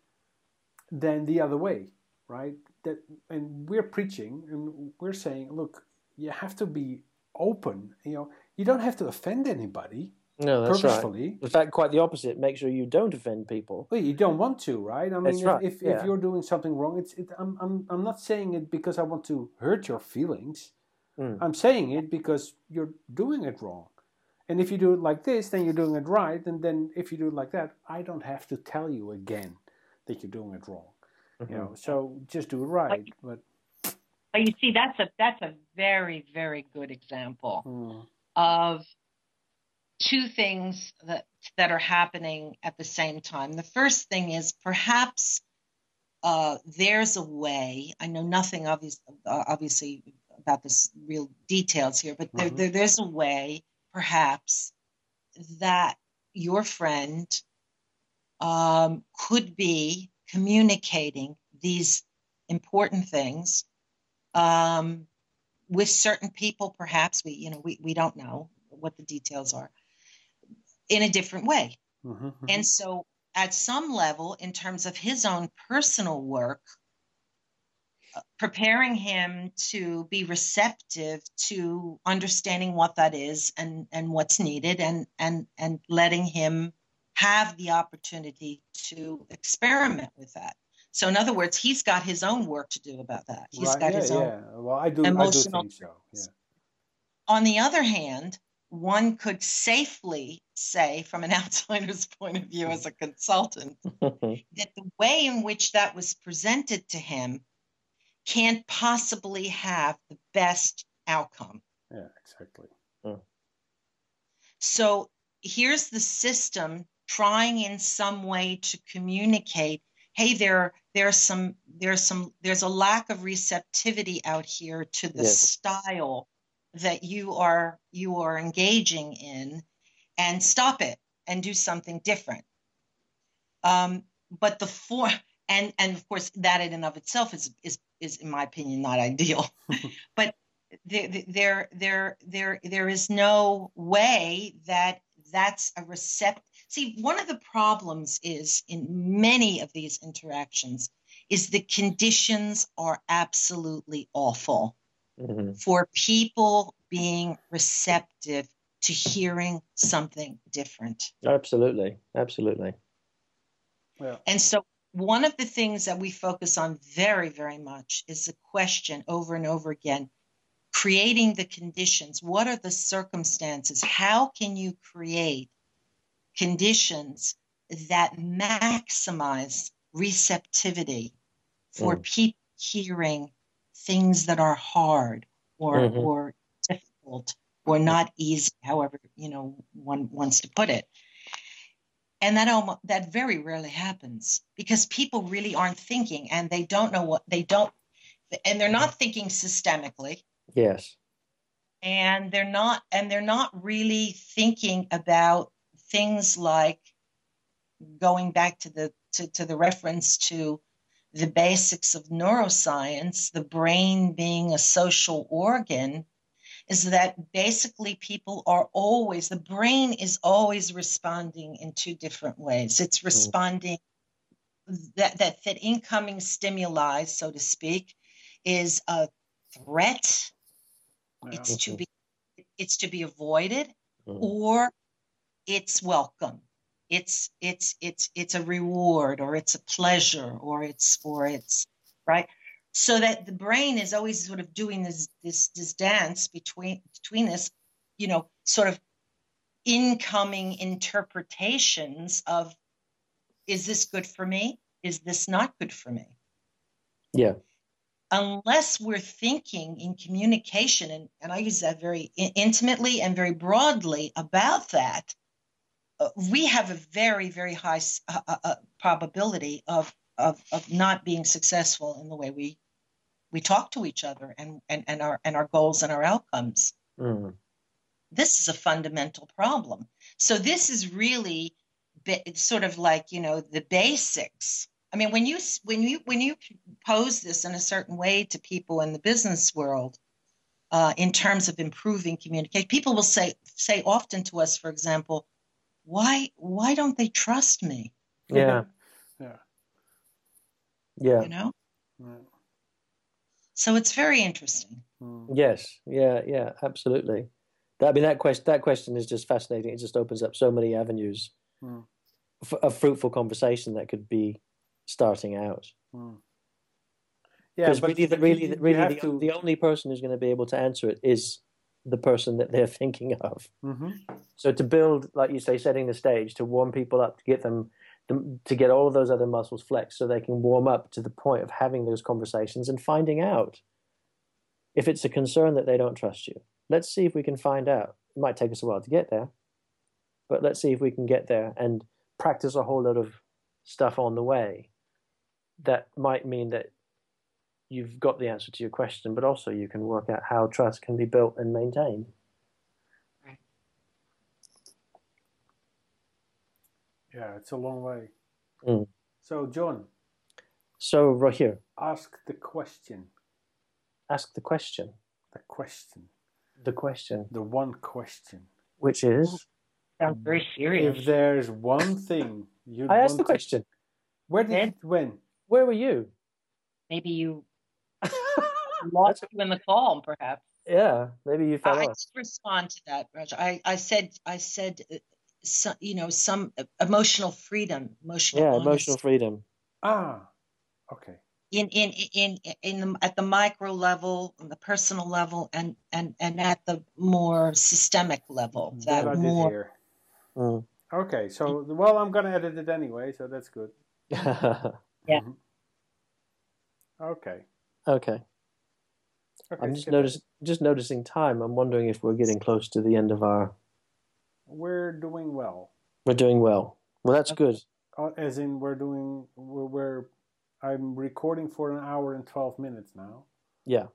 C: than the other way, right? That and we're preaching and we're saying look you have to be open you know you don't have to offend anybody
A: no, that's
C: purposefully.
A: right. In fact, quite the opposite. Make sure you don't offend people.
C: Well, you don't want to, right? I mean,
A: that's
C: if,
A: right.
C: if,
A: yeah.
C: if, you're doing something wrong, it's it, I'm I'm I'm not saying it because I want to hurt your feelings. Mm. I'm saying it because you're doing it wrong. And if you do it like this, then you're doing it right. And then if you do it like that, I don't have to tell you again that you're doing it wrong. Mm-hmm. You know, so just do it right. But,
B: but, but you see, that's a that's a very very good example mm. of two things that that are happening at the same time. The first thing is perhaps uh, there's a way. I know nothing obvious, uh, obviously about this real details here, but there, mm-hmm. there, there's a way, perhaps, that your friend um, could be communicating these important things um, with certain people. Perhaps we, you know, we, we don't know what the details are in a different way. Mm-hmm, mm-hmm. And so, at some level, in terms of his own personal work, uh, preparing him to be receptive to understanding what that is and, and what's needed and, and, and letting him have the opportunity to experiment with that. So, in other words, he's got his own work to do about that. He's
C: right.
B: got
C: yeah,
B: his
C: own
B: yeah.
C: Well, I do, emotional. I do think so. Yeah.
B: On the other hand, one could safely say, from an outsider's point of view as a consultant, that the way in which that was presented to him can't possibly have the best outcome.
C: Yeah, exactly. Hmm.
B: So here's the system trying in some way to communicate hey there there's some there's some there's a lack of receptivity out here to the yes. style that you are you are engaging in and stop it and do something different um, but the for and and of course that in and of itself is is is in my opinion not ideal but there there there there there is no way that that's a recept see one of the problems is in many of these interactions is the conditions are absolutely awful mm-hmm. for people being receptive to hearing something different.
A: Absolutely. Absolutely.
B: Yeah. And so, one of the things that we focus on very, very much is the question over and over again creating the conditions. What are the circumstances? How can you create conditions that maximize receptivity for mm. people hearing things that are hard or mm-hmm. or difficult or not easy, however you know one wants to put it. And that almost, that very rarely happens because people really aren't thinking and they don't know what they don't and they're not thinking systemically.
A: Yes.
B: And they're not and they're not really thinking about things like going back to the to, to the reference to the basics of neuroscience, the brain being a social organ, is that basically people are always, the brain is always responding in two different ways. It's responding that, that, that incoming stimuli, so to speak, is a threat. It's to be it's to be avoided mm. or it's welcome. It's it's it's it's a reward or it's a pleasure or it's or it's right? So that the brain is always sort of doing this this this dance between between this you know sort of incoming interpretations of is this good for me? Is this not good for me?
A: Yeah.
B: Unless we're thinking in communication and, and i use that very intimately and very broadly about that we have a very very high uh, uh, uh, probability of, of of not being successful in the way we we talk to each other and and, and our and our goals and our outcomes. Mm. this is a fundamental problem. So this is really it's sort of like you know the basics. I mean when you when you when you pose this in a certain way to people in the business world uh, in terms of improving communication people will say say often to us for example why why don't they trust me?
A: Yeah.
C: yeah.
A: Yeah.
B: You know? Yeah. So it's very interesting.
A: Hmm. Yes. Yeah, yeah, absolutely. That, I mean that question that question is just fascinating. It just opens up so many avenues mm. of fruitful conversation that could be starting out. Mm. Yeah, but really, the, really, really, the, to... the only person who's going to be able to answer it is the person that they're thinking of. Mm-hmm. So to build, like you say, setting the stage to warm people up to get them to get all of those other muscles flexed so they can warm up to the point of having those conversations and finding out if it's a concern that they don't trust you. Let's see if we can find out. It might take us a while to get there, but let's see if we can get there and practice a whole lot of stuff on the way that might mean that you've got the answer to your question, but also you can work out how trust can be built and maintained.
B: Right.
C: Yeah, it's a long way.
A: Mm.
C: So, John,
A: So, right here,
C: ask the question.
A: ask the question.
C: The question.
A: The question,
C: The one question.
A: which is,
B: Sounds very serious.
C: If there's one thing you
A: I asked the question.
C: Where did
B: Ed?
C: it when?
A: Where were you?
B: Maybe you lost you in the call, perhaps.
A: yeah, maybe you fell
B: I, I
A: off.
B: did respond to that, Raj. I, I said I said uh, some, you know some uh, emotional freedom, emotional
A: Yeah,
B: honesty.
A: emotional freedom.
C: Ah, okay.
B: in in in in the, at the micro level, on the personal level, and and and at the more systemic level.
C: That I
B: That
C: did
B: more
C: hear.
A: Mm.
C: Okay, so well, I'm gonna edit it anyway, so that's good.
B: Yeah.
C: Mhm. Okay.
A: Okay.
C: Okay.
A: I'm just noticing just noticing time. I'm wondering if we're getting close to the end of our.
C: We're doing well.
A: We're doing well. Well, that's
B: Okay.
A: good.
C: Uh, As in, we're doing. We're, we're. I'm recording for an hour and twelve minutes now,
A: Yeah.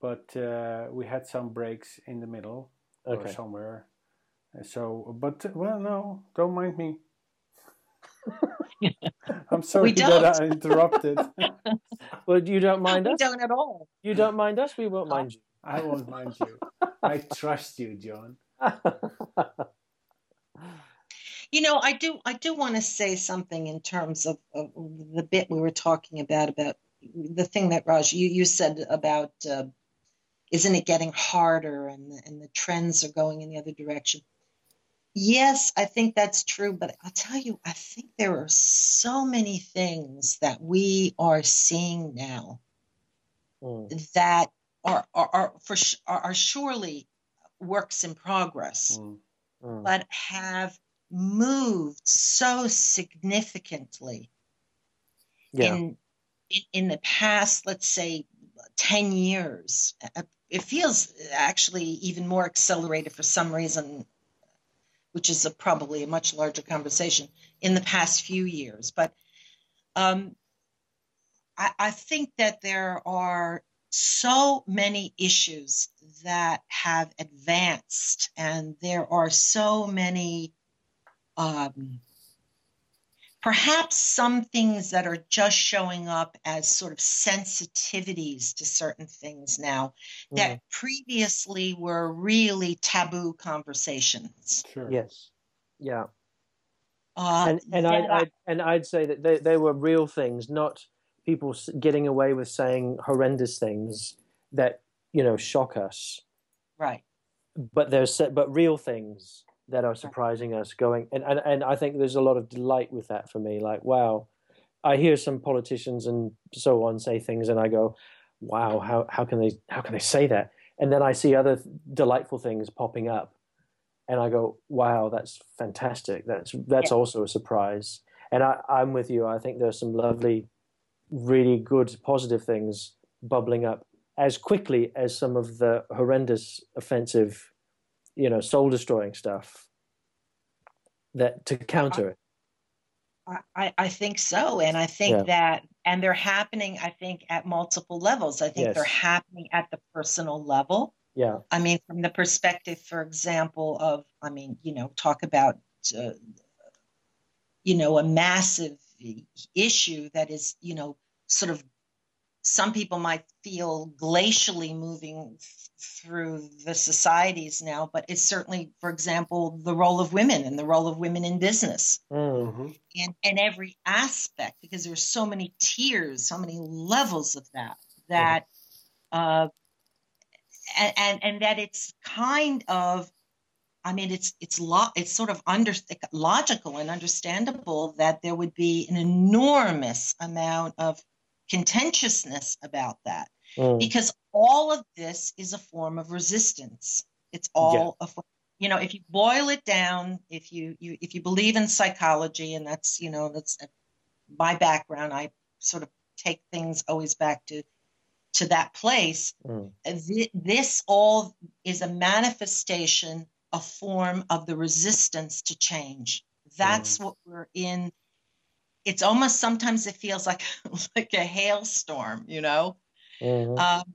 C: but uh, we had some breaks in the middle or somewhere. So, but well, no, don't mind me. I'm sorry that
B: don't.
C: I interrupted.
A: Well, you don't mind us?
B: we don't at all.
A: You don't mind us. We won't mind you.
C: I won't mind you. I trust you, John.
A: you.
B: You know, I do I do want to say something in terms of, of the bit we were talking about about the thing that Raj you you said about uh, isn't it getting harder and the, and the trends are going in the other direction. Yes, I think that's true, but I'll tell you, I think there are so many things that we are seeing now
A: Mm,
B: that are are, are for are, are surely works in progress
C: Mm.
A: mm,
B: but have moved so significantly
A: yeah.
B: in, in in the past let's say 10 years it feels actually even more accelerated for some reason which is a, probably a much larger conversation in the past few years. But um, I, I think that there are so many issues that have advanced, and there are so many, um, perhaps some things that are just showing up as sort of sensitivities to certain things now
A: Mm,
B: that previously were really taboo conversations.
C: Sure.
A: yes. Yeah.
B: Uh,
A: and and
B: that
A: I'd, I'd and I'd say that they they were real things, not people getting away with saying horrendous things that you know shock us.
B: right.
A: But there's but real things that are surprising us. Going and, and and I think there's a lot of delight with that for me. Like wow, I hear some politicians and so on say things, and I go, wow, how how can they how can they say that? And then I see other delightful things popping up, and I go, wow, that's fantastic. That's that's
B: Yeah.
A: also a surprise. And I, I'm with you. I think there's some lovely, really good, positive things bubbling up as quickly as some of the horrendous, offensive, you know, soul destroying stuff. That to counter it.
B: I- I, think so. And I think
A: Yeah.
B: that, and they're happening, I think, at multiple levels. I think
A: Yes.
B: they're happening at the personal level.
A: Yeah.
B: I mean, from the perspective, for example, of, I mean, you know, talk about, uh, you know, a massive issue that is, you know, sort of, some people might feel glacially moving th- through the societies now, but it's certainly, for example, the role of women and the role of women in business
A: Mm.
C: hmm
B: in, in every aspect because there's so many tiers, so many levels of that that uh, and, and and that it's kind of I mean it's it's lo- it's sort of under logical and understandable that there would be an enormous amount of contentiousness about that
A: Mm.
B: because all of this is a form of resistance it's all a fo- you know if you boil it down if you, you if you believe in psychology and that's you know that's my background i sort of take things always back to to that place
A: Mm.
B: Th- this all is a manifestation a form of the resistance to change. That's mm. what we're in. It's almost sometimes it feels like like a hailstorm, you know. Mm-hmm. Um,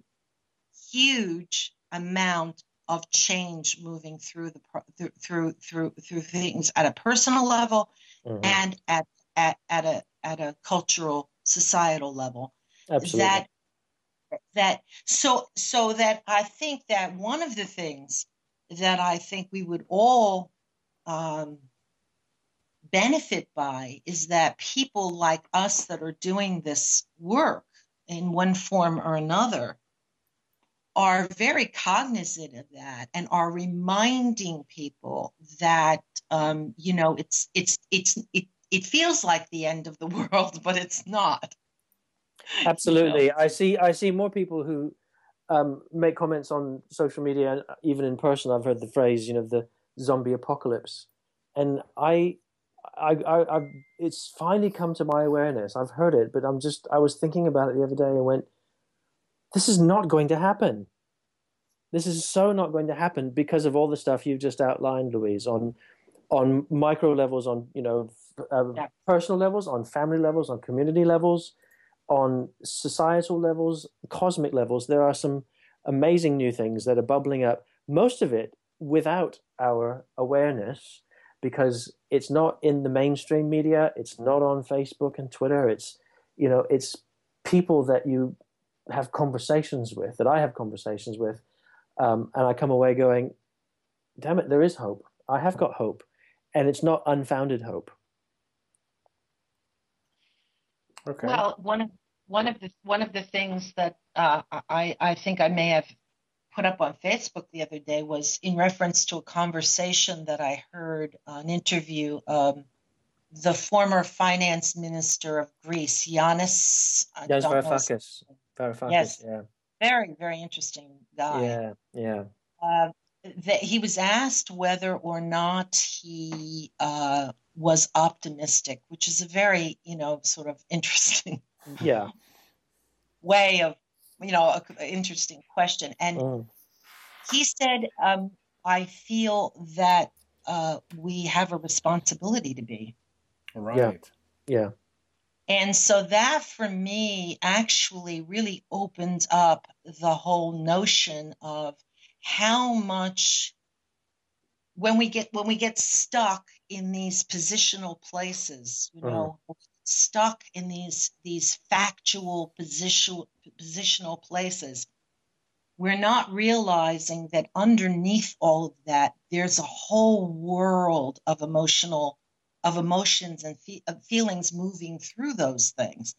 B: huge amount of change moving through the through through through, things at a personal level mm-hmm. and at, at at a at a cultural societal level.
A: Absolutely.
B: That that so so that I think that one of the things that I think we would all um, benefit by is that people like us that are doing this work in one form or another are very cognizant of that and are reminding people that um, you know it's it's it's it, it feels like the end of the world but it's not.
A: Absolutely. You know? i see i see more people who um, make comments on social media even in person i've heard the phrase you know the zombie apocalypse. And i I, I, I've, it's finally come to my awareness. I've heard it, but I'm just, I was thinking about it the other day and went, this is not going to happen. This is so not going to happen because of all the stuff you've just outlined, Louise, on on micro levels, on you know uh, yeah. personal levels, on family levels, on community levels, on societal levels, cosmic levels. There are some amazing new things that are bubbling up. Most of it without our awareness, because it's not in the mainstream media. It's not on Facebook and Twitter. It's you know it's people that you have conversations with, that I have conversations with, um, and I come away going, damn it, there is hope. I have got hope. And it's not unfounded hope.
B: Okay. Well, one of one of the one of the things that uh, I I think I may have put up on Facebook the other day was in reference to a conversation that I heard, uh, an interview. Um, the former finance minister of Greece, Yanis.
A: Yanis Varoufakis. Varoufakis. Yes. Yeah
B: very very interesting guy.
A: Yeah, yeah.
B: Uh, that he was asked whether or not he uh, was optimistic, which is a very you know sort of interesting
A: yeah
B: way of you know a, interesting question, and mm. he said, um, "I feel that uh, we have a responsibility to be."
C: Right. Yeah.
A: yeah.
B: And so that for me actually really opens up the whole notion of how much when we get when we get stuck in these positional places, you know, mm. stuck in these these factual positional positional places, we're not realizing that underneath all of that, there's a whole world of emotional of emotions and fe- of feelings moving through those things.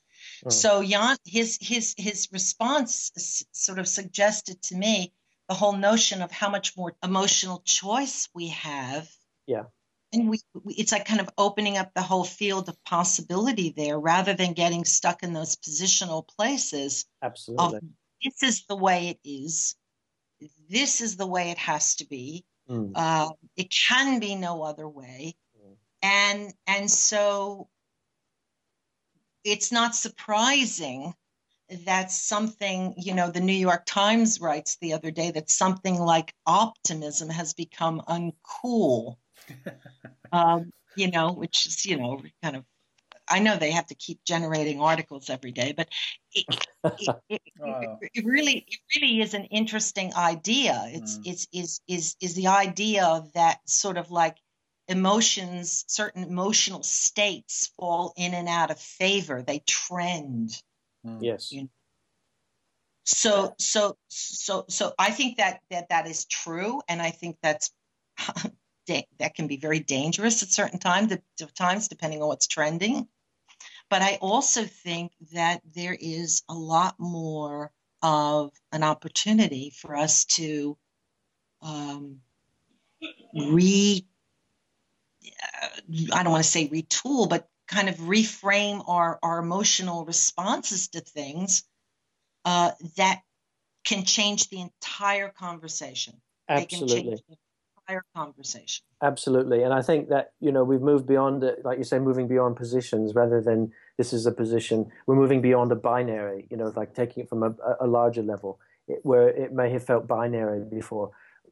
B: Oh. So Jan, his his his response s- sort of suggested to me the whole notion of how much more emotional choice we have.
A: Yeah.
B: And we, we, it's like kind of opening up the whole field of possibility there rather than getting stuck in those positional places.
A: Absolutely. Of,
B: this is the way it is. This is the way it has to be. Mm. Uh, it can be no other way and and so it's not surprising that something you know the new york times writes the other day that something like optimism has become uncool um, you know which is you know kind of i know they have to keep generating articles every day but it, it, it, oh. it really it really is an interesting idea it's mm. it's is is is the idea that sort of like emotions, certain emotional states fall in and out of favor. They trend.
A: Mm. Yes. You know?
B: So, so, so, so I think that that that is true, and I think that's that can be very dangerous at certain times, times depending on what's trending. But I also think that there is a lot more of an opportunity for us to um, re I don't want to say retool, but kind of reframe our, our emotional responses to things uh, that can change the entire conversation.
A: Absolutely.
B: the entire conversation.
A: Absolutely. And I think that, you know, we've moved beyond, like you say, moving beyond positions rather than this is a position. We're moving beyond a binary, you know, like taking it from a, a larger level it, where it may have felt binary before.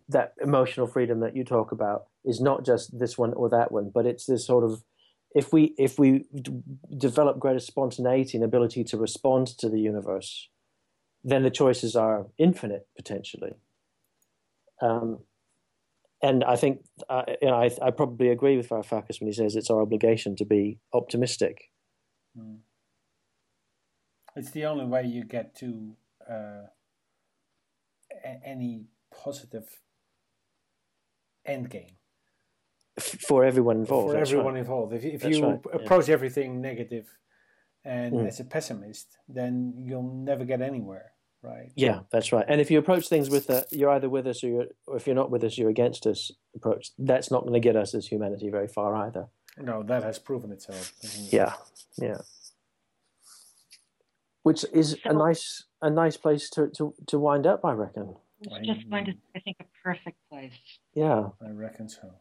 A: that emotional freedom that you talk about is not just this one or that one, but it's this sort of if we if we d- develop greater spontaneity and ability to respond to the universe, then the choices are infinite potentially. Um, and I think uh, you know, I, I, probably agree with Varoufakis when he says it's our obligation to be optimistic. Mm.
C: It's the only way you get to uh, any positive end game
A: for everyone involved.
C: For everyone right. involved. If, if you right. approach yeah. everything negative and mm. as a pessimist, then you'll never get anywhere, right?
A: Yeah, that's right. And if you approach things with a, you're either with us or, you're, or if you're not with us, you're against us approach, that's not going to get us as humanity very far either.
C: No, that has proven itself.
A: It? Yeah, yeah. Which is so, a nice a nice place to, to, to wind up, I reckon.
B: It's just mm-hmm. going to, I think, a perfect place.
A: Yeah.
C: I reckon so.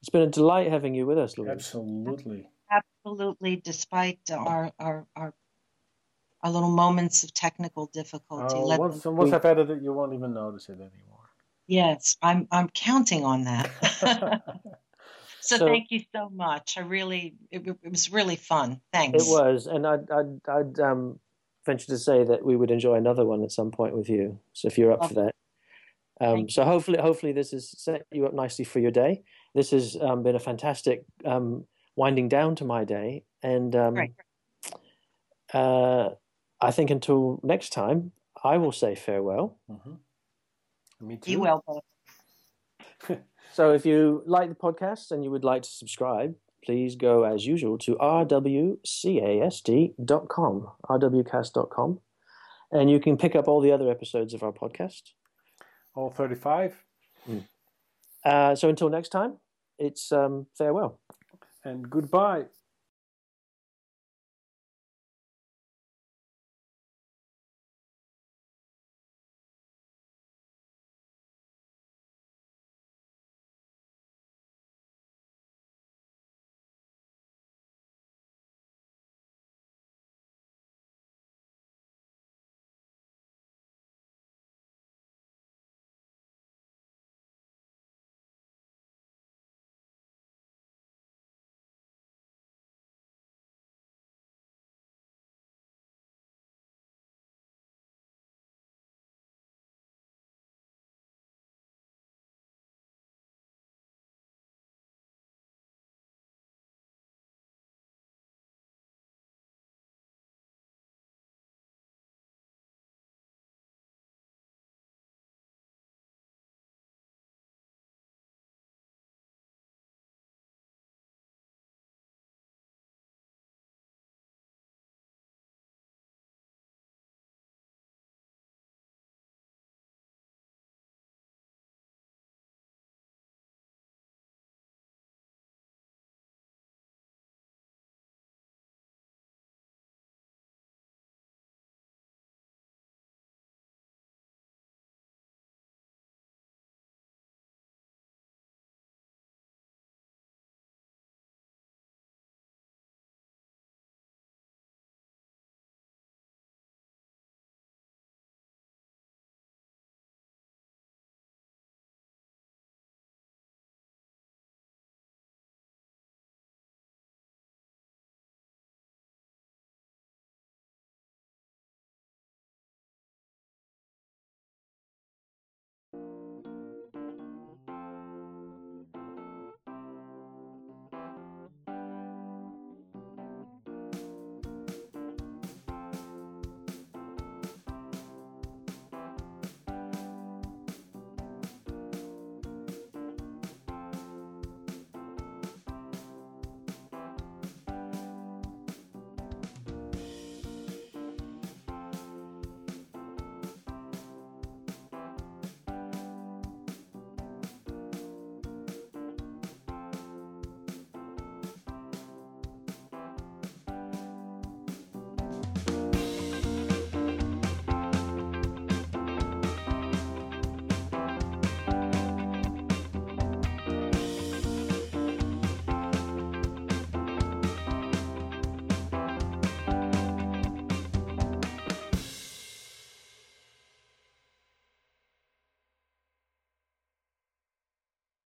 A: It's been a delight having you with us, Louise.
C: Absolutely.
B: Absolutely, despite our, our, our, our little moments of technical difficulty.
C: Oh, once, once I've edited it, you won't even notice it anymore.
B: Yes, I'm, I'm counting on that. so, so, thank you so much. I really, it, it, was really fun. Thanks.
A: It was, and I'd, I'd, I'd um, venture to say that we would enjoy another one at some point with you. So if you're up for that. Um, so hopefully, hopefully this has set you up nicely for your day. This has um, been a fantastic um, winding down to my day, and um, right. uh, I think until next time, I will say farewell.
C: Mm-hmm. Me too.
B: You will.
A: so if you like the podcast and you would like to subscribe, please go as usual to rwcast.com, rwcast.com, and you can pick up all the other episodes of our podcast.
C: All 35.
A: Mm. Uh, so until next time, it's um, farewell.
C: And goodbye.